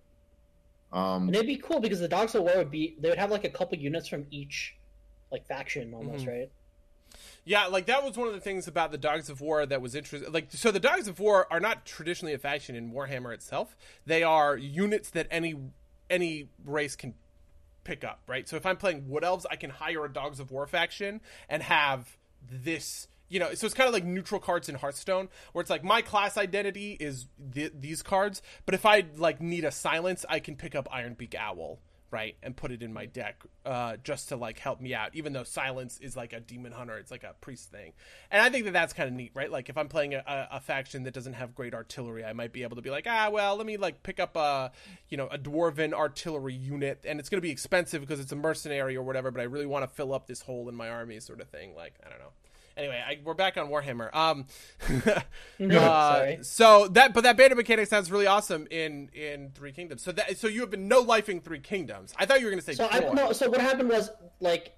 cool. Um, And it'd be cool because the Dogs of War would be they would have like a couple units from each like faction almost, Mm-hmm. right? Yeah, like that was one of the things about the Dogs of War that was interesting. Like, so the Dogs of War are not traditionally a faction in Warhammer itself. They are units that any any race can pick up, right? So if I'm playing Wood Elves, I can hire a Dogs of War faction and have this. You know, so it's kind of like neutral cards in Hearthstone, where it's like my class identity is th- these cards, but if I like need a silence, I can pick up Ironbeak Owl right, and put it in my deck uh, just to like help me out. Even though silence is like a demon hunter, it's like a priest thing, and I think that that's kind of neat, right? Like if I'm playing a, a, faction that doesn't have great artillery, I might be able to be like, ah, well, let me like pick up a you know a dwarven artillery unit, and it's going to be expensive because it's a mercenary or whatever, but I really want to fill up this hole in my army, sort of thing. Like I don't know anyway, I, we're back on Warhammer. Um, uh, sorry. So that, but that beta mechanic sounds really awesome in in Three Kingdoms. So that, so you have been no lifing Three Kingdoms. I thought you were going to say. So. I no. So what happened was like.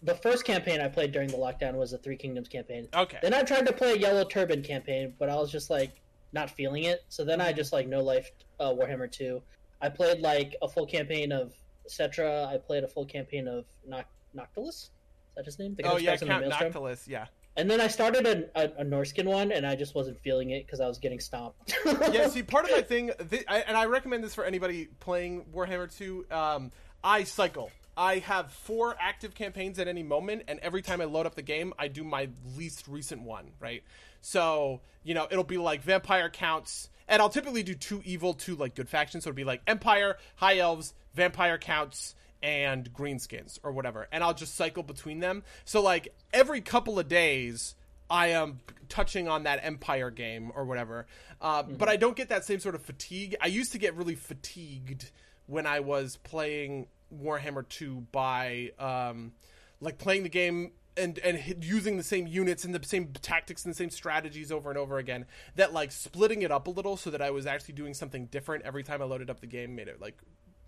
The first campaign I played during the lockdown was the Three Kingdoms campaign. Okay. Then I tried to play a Yellow Turban campaign, but I was just like not feeling it. So then I just like no life uh, Warhammer two. I played like a full campaign of Settra. I played a full campaign of Noct- Noctilus. That his name? The oh yeah, Count Noctilus. Yeah. And then I started a, a, a Norscan one, and I just wasn't feeling it because I was getting stomped. yeah, see, part of my thing, th- I, and I recommend this for anybody playing Warhammer 2. Um, I cycle. I have four active campaigns at any moment, and every time I load up the game, I do my least recent one, right? So, you know, it'll be like vampire counts, and I'll typically do two evil, two like good factions. So it'll be like Empire, High Elves, Vampire counts, and greenskins or whatever and i'll just cycle between them. So like every couple of days i am touching on that empire game or whatever. Uh, mm-hmm. but i don't get that same sort of fatigue. I used to get really fatigued when i was playing warhammer 2 by um, like playing the game and and using the same units and the same tactics and the same strategies over and over again that like splitting it up a little so that i was actually doing something different every time i loaded up the game made it like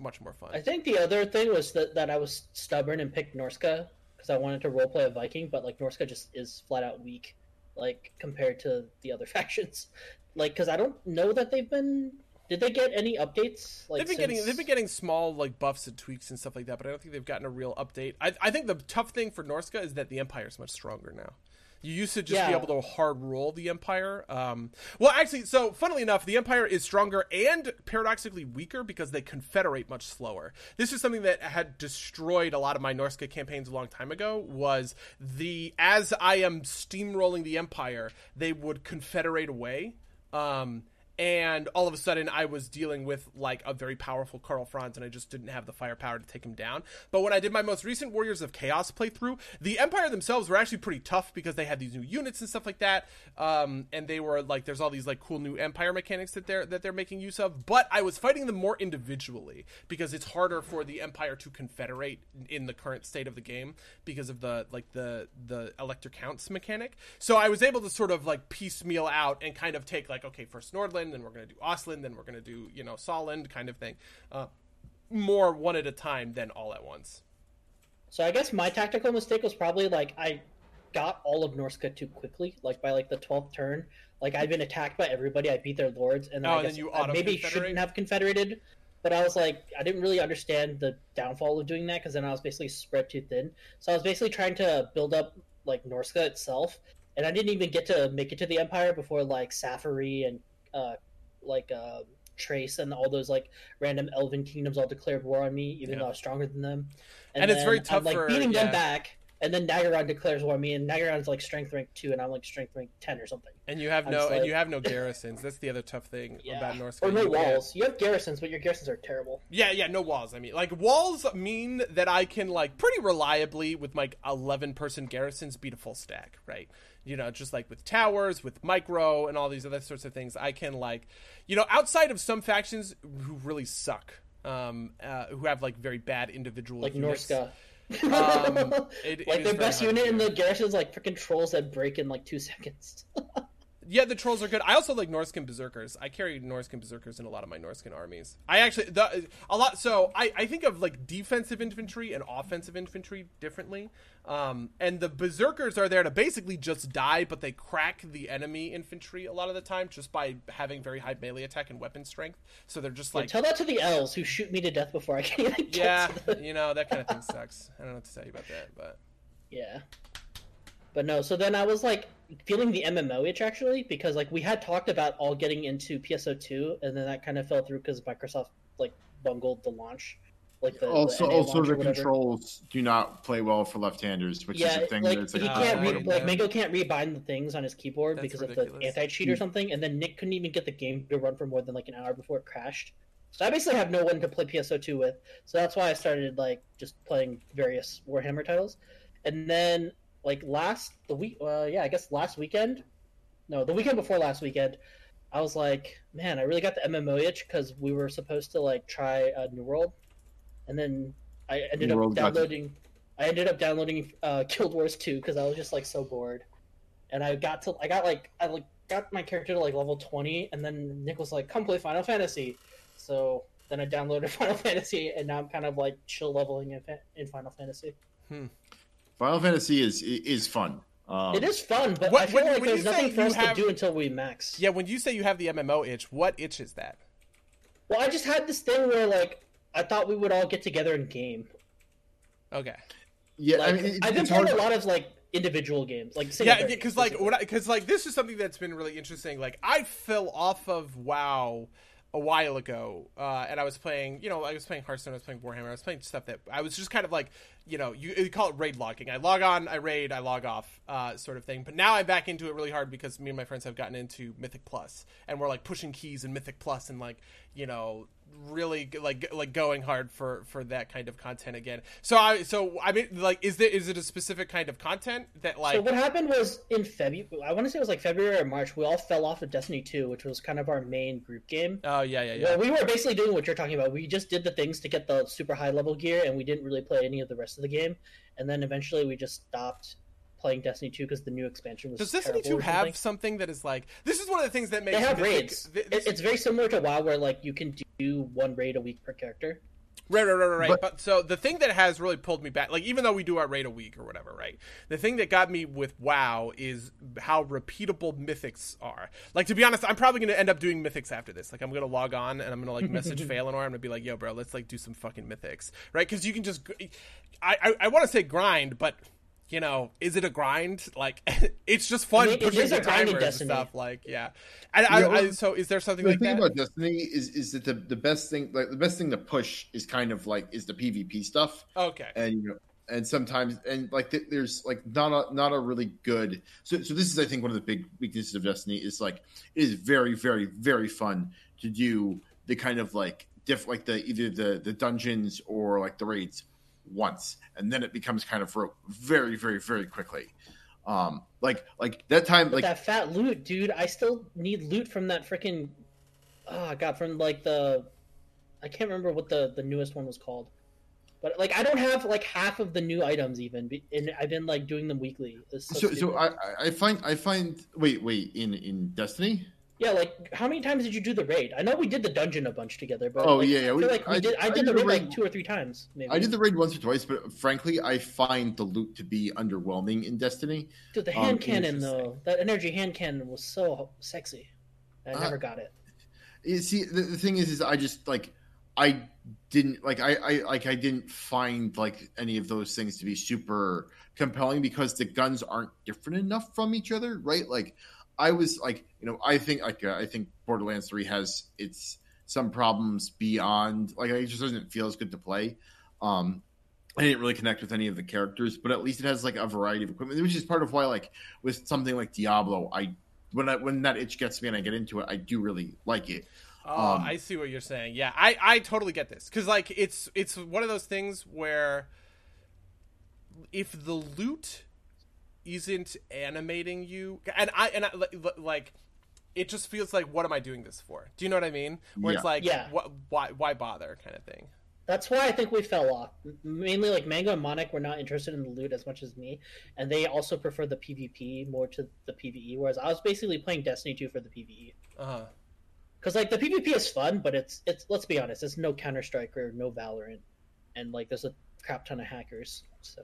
much more fun. I think the other thing was that, that I was stubborn and picked Norsca because I wanted to roleplay a Viking, but like Norsca just is flat out weak, like compared to the other factions. Like, because I don't know that they've been. Did they get any updates? Like, they've been since... getting they've been getting small like buffs and tweaks and stuff like that, but I don't think they've gotten a real update. I, I think the tough thing for Norsca is that the Empire is much stronger now. You used to just yeah. be able to hard roll the Empire. Um, well, actually, so funnily enough, the Empire is stronger and paradoxically weaker because they confederate much slower. This is something that had destroyed a lot of my Norsca campaigns a long time ago. Was the as I am steamrolling the Empire, they would confederate away. Um, and all of a sudden I was dealing with like a very powerful Karl Franz and I just didn't have the firepower to take him down. But when I did my most recent Warriors of Chaos playthrough, the Empire themselves were actually pretty tough because they had these new units and stuff like that. Um, and they were like there's all these like cool new Empire mechanics that they're that they're making use of. But I was fighting them more individually because it's harder for the Empire to confederate in the current state of the game because of the like the the elector counts mechanic. So I was able to sort of like piecemeal out and kind of take like okay first Nordland then we're going to do Ostland, then we're going to do you know Saarland kind of thing, uh, more one at a time than all at once. So I guess my tactical mistake was probably like I got all of Norsca too quickly. Like by like the twelfth turn, like I'd been attacked by everybody. I beat their lords, and then oh, I guess then you I maybe shouldn't have confederated. But I was like, I didn't really understand the downfall of doing that because then I was basically spread too thin. So I was basically trying to build up like Norsca itself, and I didn't even get to make it to the Empire before like Saphery and uh, like uh, Trace and all those like random Elven kingdoms all declared war on me, even yeah. though I was stronger than them. And, and it's very tough I'm, like for, beating yeah. them back. And then Nagaron declares war on me, and Nagaron's like strength rank two, and I'm like strength rank ten or something. And you have I'm no, like... and you have no garrisons. That's the other tough thing yeah. about North. Or no you walls. You have garrisons, but your garrisons are terrible. Yeah, yeah, no walls. I mean, like walls mean that I can like pretty reliably with like eleven person garrisons beat a full stack, right? You know just like with towers with micro and all these other sorts of things i can like you know outside of some factions who really suck um uh, who have like very bad individual like units. Norsca. um, it, like it their best unit in the garrison is like freaking trolls that break in like two seconds yeah, the trolls are good. I also like Norscan berserkers. I carry Norscan berserkers in a lot of my Norscan armies. I actually the, a lot. So I, I think of like defensive infantry and offensive infantry differently. Um, and the berserkers are there to basically just die, but they crack the enemy infantry a lot of the time just by having very high melee attack and weapon strength. So they're just like yeah, tell that to the elves who shoot me to death before I can. Get yeah, you know that kind of thing sucks. I don't know what to tell you about that, but yeah. But no, so then I was like feeling the MMO itch actually because like we had talked about all getting into PSO2 and then that kind of fell through because Microsoft like bungled the launch. Like the, also, the also the controls do not play well for left-handers, which yeah, is a thing like, that's like, he can't re- like Mango can't rebind the things on his keyboard that's because ridiculous. of the anti cheat or hmm. something, and then Nick couldn't even get the game to run for more than like an hour before it crashed. So I basically have no one to play PSO2 with. So that's why I started like just playing various Warhammer titles. And then like last the week, uh, yeah, I guess last weekend, no, the weekend before last weekend, I was like, man, I really got the MMO itch because we were supposed to like try uh, New World, and then I ended New up World got- downloading. I ended up downloading uh, Guild Wars 2 because I was just like so bored, and I got to I got like I like got my character to like level 20, and then Nick was like, "Come play Final Fantasy," so then I downloaded Final Fantasy, and now I'm kind of like chill leveling in, Fa- in Final Fantasy. Final Fantasy is is fun. Um, it is fun, but What- I feel when- like when there's nothing say for us have- to do until we max. Yeah, when you say you have the MMO itch, what itch is that? Well, I just had this thing where like I thought we would all get together and game. Okay. Yeah, Like, I mean, it, I've been it's playing hard. a lot of like individual games, like Yeah, because like basically. what? Because like this is something that's been really interesting. Like I fell off of WoW a while ago, uh, and I was playing. You know, I was playing Hearthstone. I was playing Warhammer. I was playing stuff that I was just kind of like, you know, you, you call it raid logging. I log on, I raid, I log off, uh, sort of thing. But now I'm back into it really hard because me and my friends have gotten into Mythic Plus, and we're like pushing keys in Mythic Plus, and like you know really like like going hard for for that kind of content again so i so i mean like is there is it a specific kind of content that like So what happened was in February. I want to say it was like February or March. We all fell off of Destiny 2, which was kind of our main group game. Oh yeah, yeah, yeah. Well, we were basically doing what you're talking about. We just did the things to get the super high level gear, and we didn't really play any of the rest of the game. And then eventually, we just stopped playing Destiny 2 because the new expansion was. Does Destiny Two have something. that is like this? Is one of the things that makes They have raids. th- it's very similar to WoW, where like you can do one raid a week per character. Right, right, right, right. right. But- But, so the thing that has really pulled me back, like even though we do our raid a week or whatever, right? The thing that got me with WoW is how repeatable mythics are. Like to be honest, I'm probably going to end up doing mythics after this. Like I'm going to log on and I'm going to like message Phelanor. I'm going to be like, "Yo, bro, let's like do some fucking mythics," right? Because you can just, I, I, I want to say grind, but. You know, is it a grind? Like, it's just fun I mean, pushing a the grind timers and stuff. Like, yeah. And I, Yeah, I, so, is there something the like thing that? about Destiny is is that the, the best thing like the best thing to push is kind of like is the PvP stuff okay. and you know and sometimes and like th- there's like not a not a really good so so this is I think one of the big weaknesses of Destiny is like it is very very very fun to do the kind of like diff like the either the the dungeons or like the raids once and then it becomes kind of rote very very very quickly um like like that time But like that fat loot, dude, I still need loot from that freaking. Oh, I got from like the. I can't remember what the the newest one was called, but like I don't have like half of the new items even, and I've been like doing them weekly. So so so. I- I find I find wait wait in in Destiny yeah, like how many times did you do the raid? I know we did the dungeon a bunch together, but Oh, like, yeah, yeah, I we- like we I- did. I, I did did the raid raid- like two or three times. Maybe I did the raid once or twice, but frankly, I find the loot to be underwhelming in Destiny. Dude, the um, hand cannon though, that energy hand cannon was so sexy. I Uh, never got it. You see, the, the thing is, is I just like I didn't like I, I like I didn't find like any of those things to be super compelling because the guns aren't different enough from each other, right? Like I was like, you know, I think like uh, I think Borderlands Three has its some problems beyond like it just doesn't feel as good to play. Um, I didn't really connect with any of the characters, but at least it has like a variety of equipment, which is part of why like with something like Diablo, I when I when that itch gets me and I get into it, I do really like it. Oh, Um, I see what you're saying. Yeah, I I totally get this because like it's it's one of those things where if the loot isn't animating you, and I and I, li- li- like it just feels like what am I doing this for? Do you know what I mean? Where it's like, Yeah. wh- why why bother kind of thing. That's why I think we fell off. Mainly, like Mango and Monic were not interested in the loot as much as me, and they also prefer the PvP more to the PvE. Whereas I was basically playing Destiny 2 for the PvE. Uh huh. Because like the PvP is fun, but it's it's let's be honest, it's no Counter Strike or no Valorant, and like there's a crap ton of hackers. So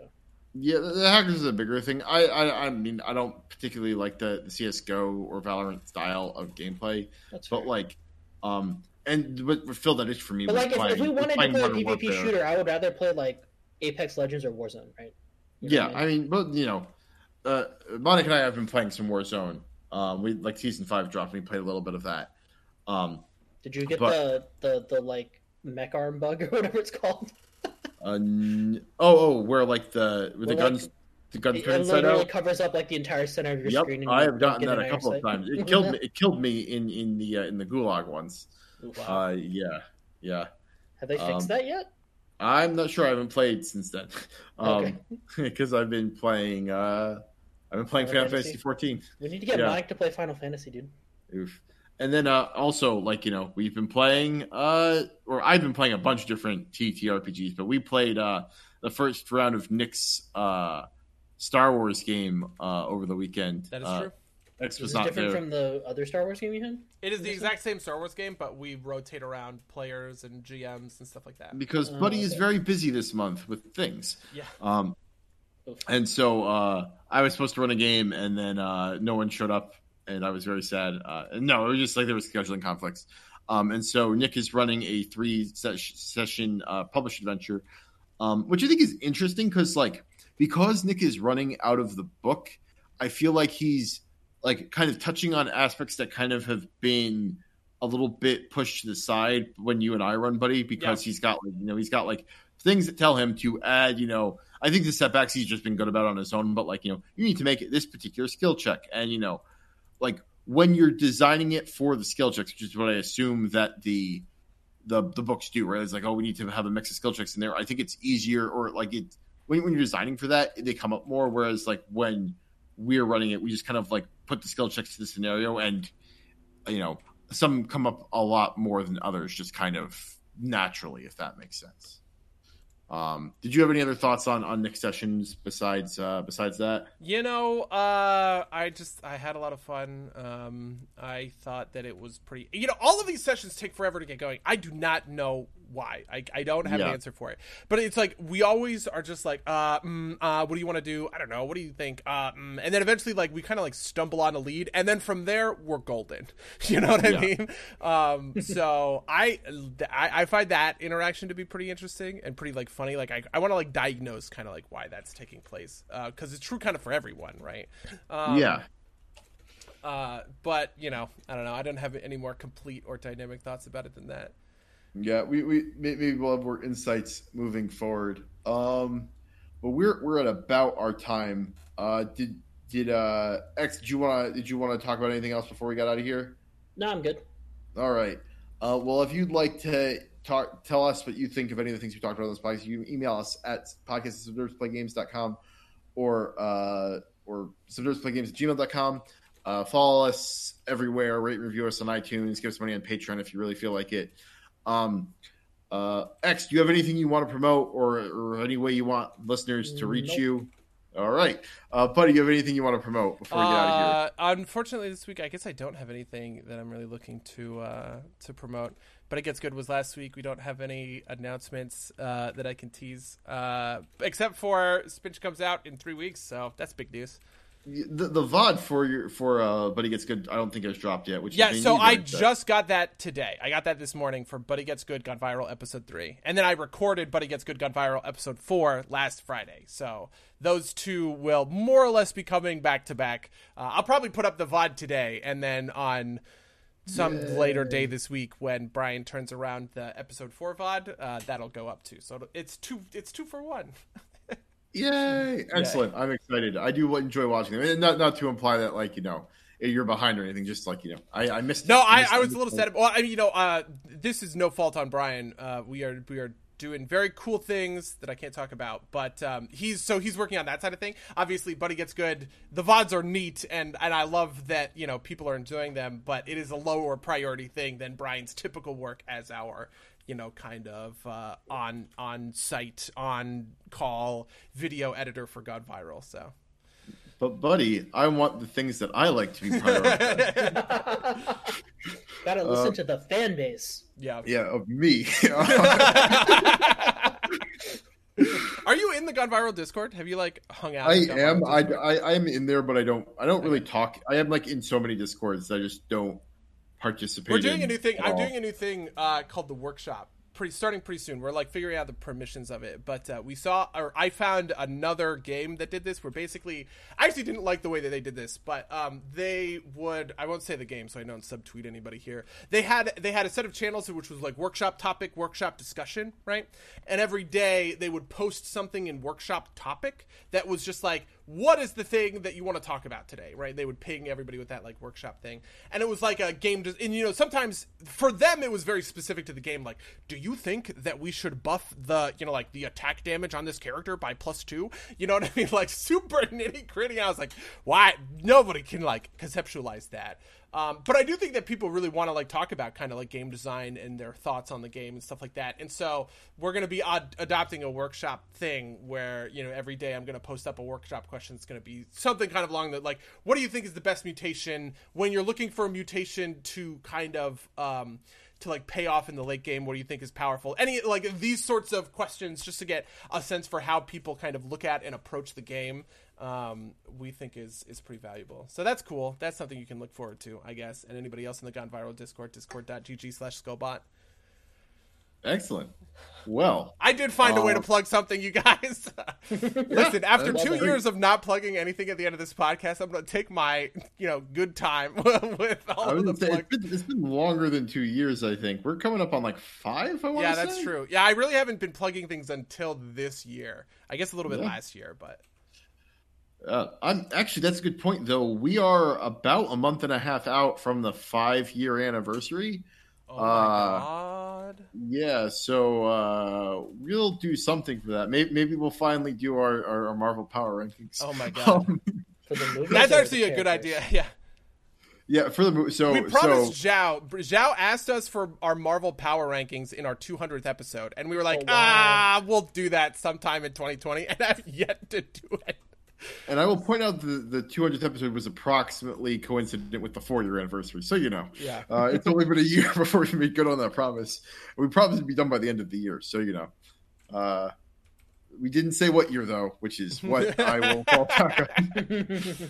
Yeah, the, hackers is a bigger thing. I, I I mean I don't particularly like the, the CS:GO or Valorant style of gameplay, that's but fair. like, um, and what, what filled that itch for me But like if, playing, if we wanted to play a PvP Warfare. shooter, I would rather play like Apex Legends or Warzone, right? You know Yeah, what I mean, but you know, uh, Monica and I have been playing some Warzone. Um, we like season five dropped. We played a little bit of that. Um, Did you get but- the, the the like mech arm bug or whatever it's called? Uh, oh, oh, where like the with the Well, like, guns, the guns It literally out. covers up like the entire center of your Yep, screen. I have gotten that a couple of times. It killed me. It killed me in in the uh, in the gulag once. Wow. Uh, yeah, Yeah. Have they fixed Um, that yet? I'm not sure. I haven't played since then. Okay. Um, because I've been playing. Uh, I've been playing Final Final Fantasy Fantasy? 14. We need to get yeah. Mike to play Final Fantasy, dude. Oof. And then uh, also, like you know, we've been playing, uh, or I've been playing a bunch of different TTRPGs, but we played uh, the first round of Nick's uh, Star Wars game uh, over the weekend. That is Uh, true. X Is was it not different there. from the other Star Wars game you had? It is the exact same Star Wars game, but we rotate around players and GMs and stuff like that. because Oh, Buddy is very busy this month with things. Yeah. Um, and so uh, I was supposed to run a game, and then uh, no one showed up, and I was very sad. Uh, no, it was just like there was scheduling conflicts. Um, and so Nick is running a three ses- session uh, published adventure, um, which I think is interesting because like because Nick is running out of the book, I feel like he's like kind of touching on aspects that kind of have been a little bit pushed to the side when you and I run, buddy, because he's got like you know he's got like things that tell him to add. You know, I think the setbacks he's just been good about on his own, but like you know you need to make it this particular skill check, and you know, like when you're designing it for the skill checks, which is what I assume that the the the books do, right? It's like oh we need to have a mix of skill checks in there. I think it's easier or like it when when you're designing for that they come up more. Whereas like when we're running it, we just kind of like put the skill checks to the scenario and you know some come up a lot more than others just kind of naturally if that makes sense um did you have any other thoughts on on nick sessions besides uh besides that You know, uh, I just I had a lot of fun. Um, I thought that it was pretty. You know, all of these sessions take forever to get going. I do not know why. I, I don't have an answer for it. But it's like we always are just like, uh, mm, uh, what do you want to do? I don't know. What do you think? Uh, mm. and then eventually, like we kind of like stumble on a lead, and then from there we're golden. You know what I Yeah. mean? Um, so I, I I find that interaction to be pretty interesting and pretty like funny. Like I I want to like diagnose kind of like why that's taking place because it's true kind of for everyone, right? Um, yeah Uh, but you know, I don't know. I don't have any more complete or dynamic thoughts about it than that. Yeah we we maybe we'll have more insights moving forward um but we're we're at about our time uh did did uh x did you want to did you want to talk about anything else before we got out of here No, I'm good. All right. Uh, well, if you'd like to talk, tell us what you think of any of the things we talked about on this podcast, you can email us at podcast.subversiveplaygames.com or uh, or subversiveplaygames at gmail.com. Uh, follow us everywhere. Rate review us on iTunes. Give us money on Patreon if you really feel like it. Um, uh, X, do you have anything you want to promote or, or any way you want listeners to reach Nope. you? All right. Uh, Buddy, you have anything you want to promote before we get out of here? Uh, unfortunately, this week I guess I don't have anything that I'm really looking to uh, to promote. But it gets good was last week. We don't have any announcements uh, that I can tease, uh, except for Spinch comes out in three weeks, so that's big news. The, the VOD for your for uh Buddy Gets Good, I don't think has dropped yet. Which Yeah, so used I that. just got that today. I got that this morning for Buddy Gets Good Gone Viral episode 3. And then I recorded Buddy Gets Good Gone Viral episode 4 last Friday. So those two will more or less be coming back to back. Uh, I'll probably put up the VOD today and then on some later day this week when Brian turns around the episode 4 VOD, uh, that'll go up too. So it's two it's two for one. Yay! Excellent. I'm excited. I do enjoy watching them. And not not to imply that like you know you're behind or anything. Just like you know, I, I missed. No, I, missed- I was a little sad. Well, I mean, you know, uh, this is no fault on Brian. Uh, we are we are doing very cool things that I can't talk about, but um, he's so he's working on that side of thing. Obviously, Buddy gets good. The vods are neat, and and I love that you know people are enjoying them, but it is a lower priority thing than Brian's typical work as our you know kind of uh, on on site on call video editor for Gone Viral. So. But buddy, I want the things that I like to be prioritized. Gotta listen to the fan base. Yeah. yeah, of me. Are you in the Gone Viral Discord? Have you like hung out? I am. I, I I am in there, but I don't. I don't really talk. I am like in so many discords. I just don't participate. We're doing a new thing. I'm doing a new thing uh, called the workshop. Pretty starting pretty soon. We're like figuring out the permissions of it. But uh, we saw, or I found another game that did this. Where basically, I actually didn't like the way that they did this, but um, they would. I won't say the game, so I don't subtweet anybody here. They had they had a set of channels which was like workshop topic, workshop discussion, right? And every day they would post something in workshop topic that was just like what is the thing that you want to talk about today, right? They would ping everybody with that like workshop thing, and it was like a game. Des- and you know, sometimes for them it was very specific to the game. Like, do you think that we should buff the you know like the attack damage on this character by plus two? You know what I mean? Like super nitty gritty. I was like, why? Nobody can like conceptualize that. Um, but I do think that people really want to like talk about kind of like game design and their thoughts on the game and stuff like that. And so we're going to be ad- adopting a workshop thing where you know every day I'm going to post up a workshop question. It's going to be something kind of along the like, what do you think is the best mutation when you're looking for a mutation to kind of um, to like pay off in the late game? What do you think is powerful? Any like these sorts of questions just to get a sense for how people kind of look at and approach the game um, we think is is pretty valuable. So that's cool. That's something you can look forward to, I guess. And anybody else in the Gone Viral Discord, discord.gg slash Scobot. Excellent. Well, I did find uh, a way to Um, plug something, you guys. Listen, after two great. years of not plugging anything at the end of this podcast, I'm going to take my, you know, good time with all of the say, it's been, it's been longer than two years. I think we're coming up on like five. I want to say. Yeah, that's true. Yeah, I really haven't been plugging things until this year. I guess a little bit Yeah. last year, but Uh, I'm actually that's a good point though. We are about a month and a half out from the five year anniversary. oh my Uh, god. Yeah, so uh, we'll do something for that. Maybe, maybe we'll finally do our, our, our Marvel Power rankings. Oh my god. Um, For the movies That's or the actually a good idea. Yeah. yeah, for the movie. So we promised so Zhao. Zhao asked us for our Marvel Power rankings in our 200th episode, and we were like, Oh, wow. ah, we'll do that sometime in 2020, and I've yet to do it. And I will point out the the 200th episode was approximately coincident with the four year anniversary. So you know, Yeah. uh, it's only been a year before we made good on that promise. We promised to be done by the end of the year. So you know, uh, we didn't say what year though, which is what I will fall back on.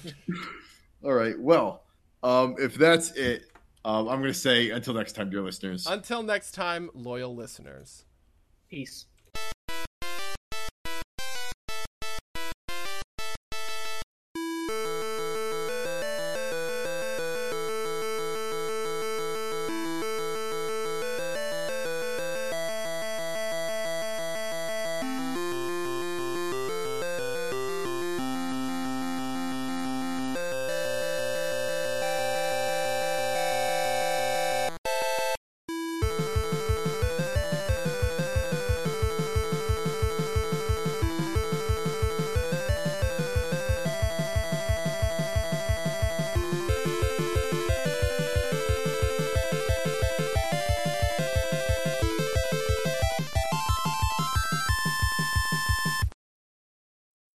All right. Well, um, if that's it, um, I'm going to say until next time, dear listeners. Until next time, loyal listeners. Peace.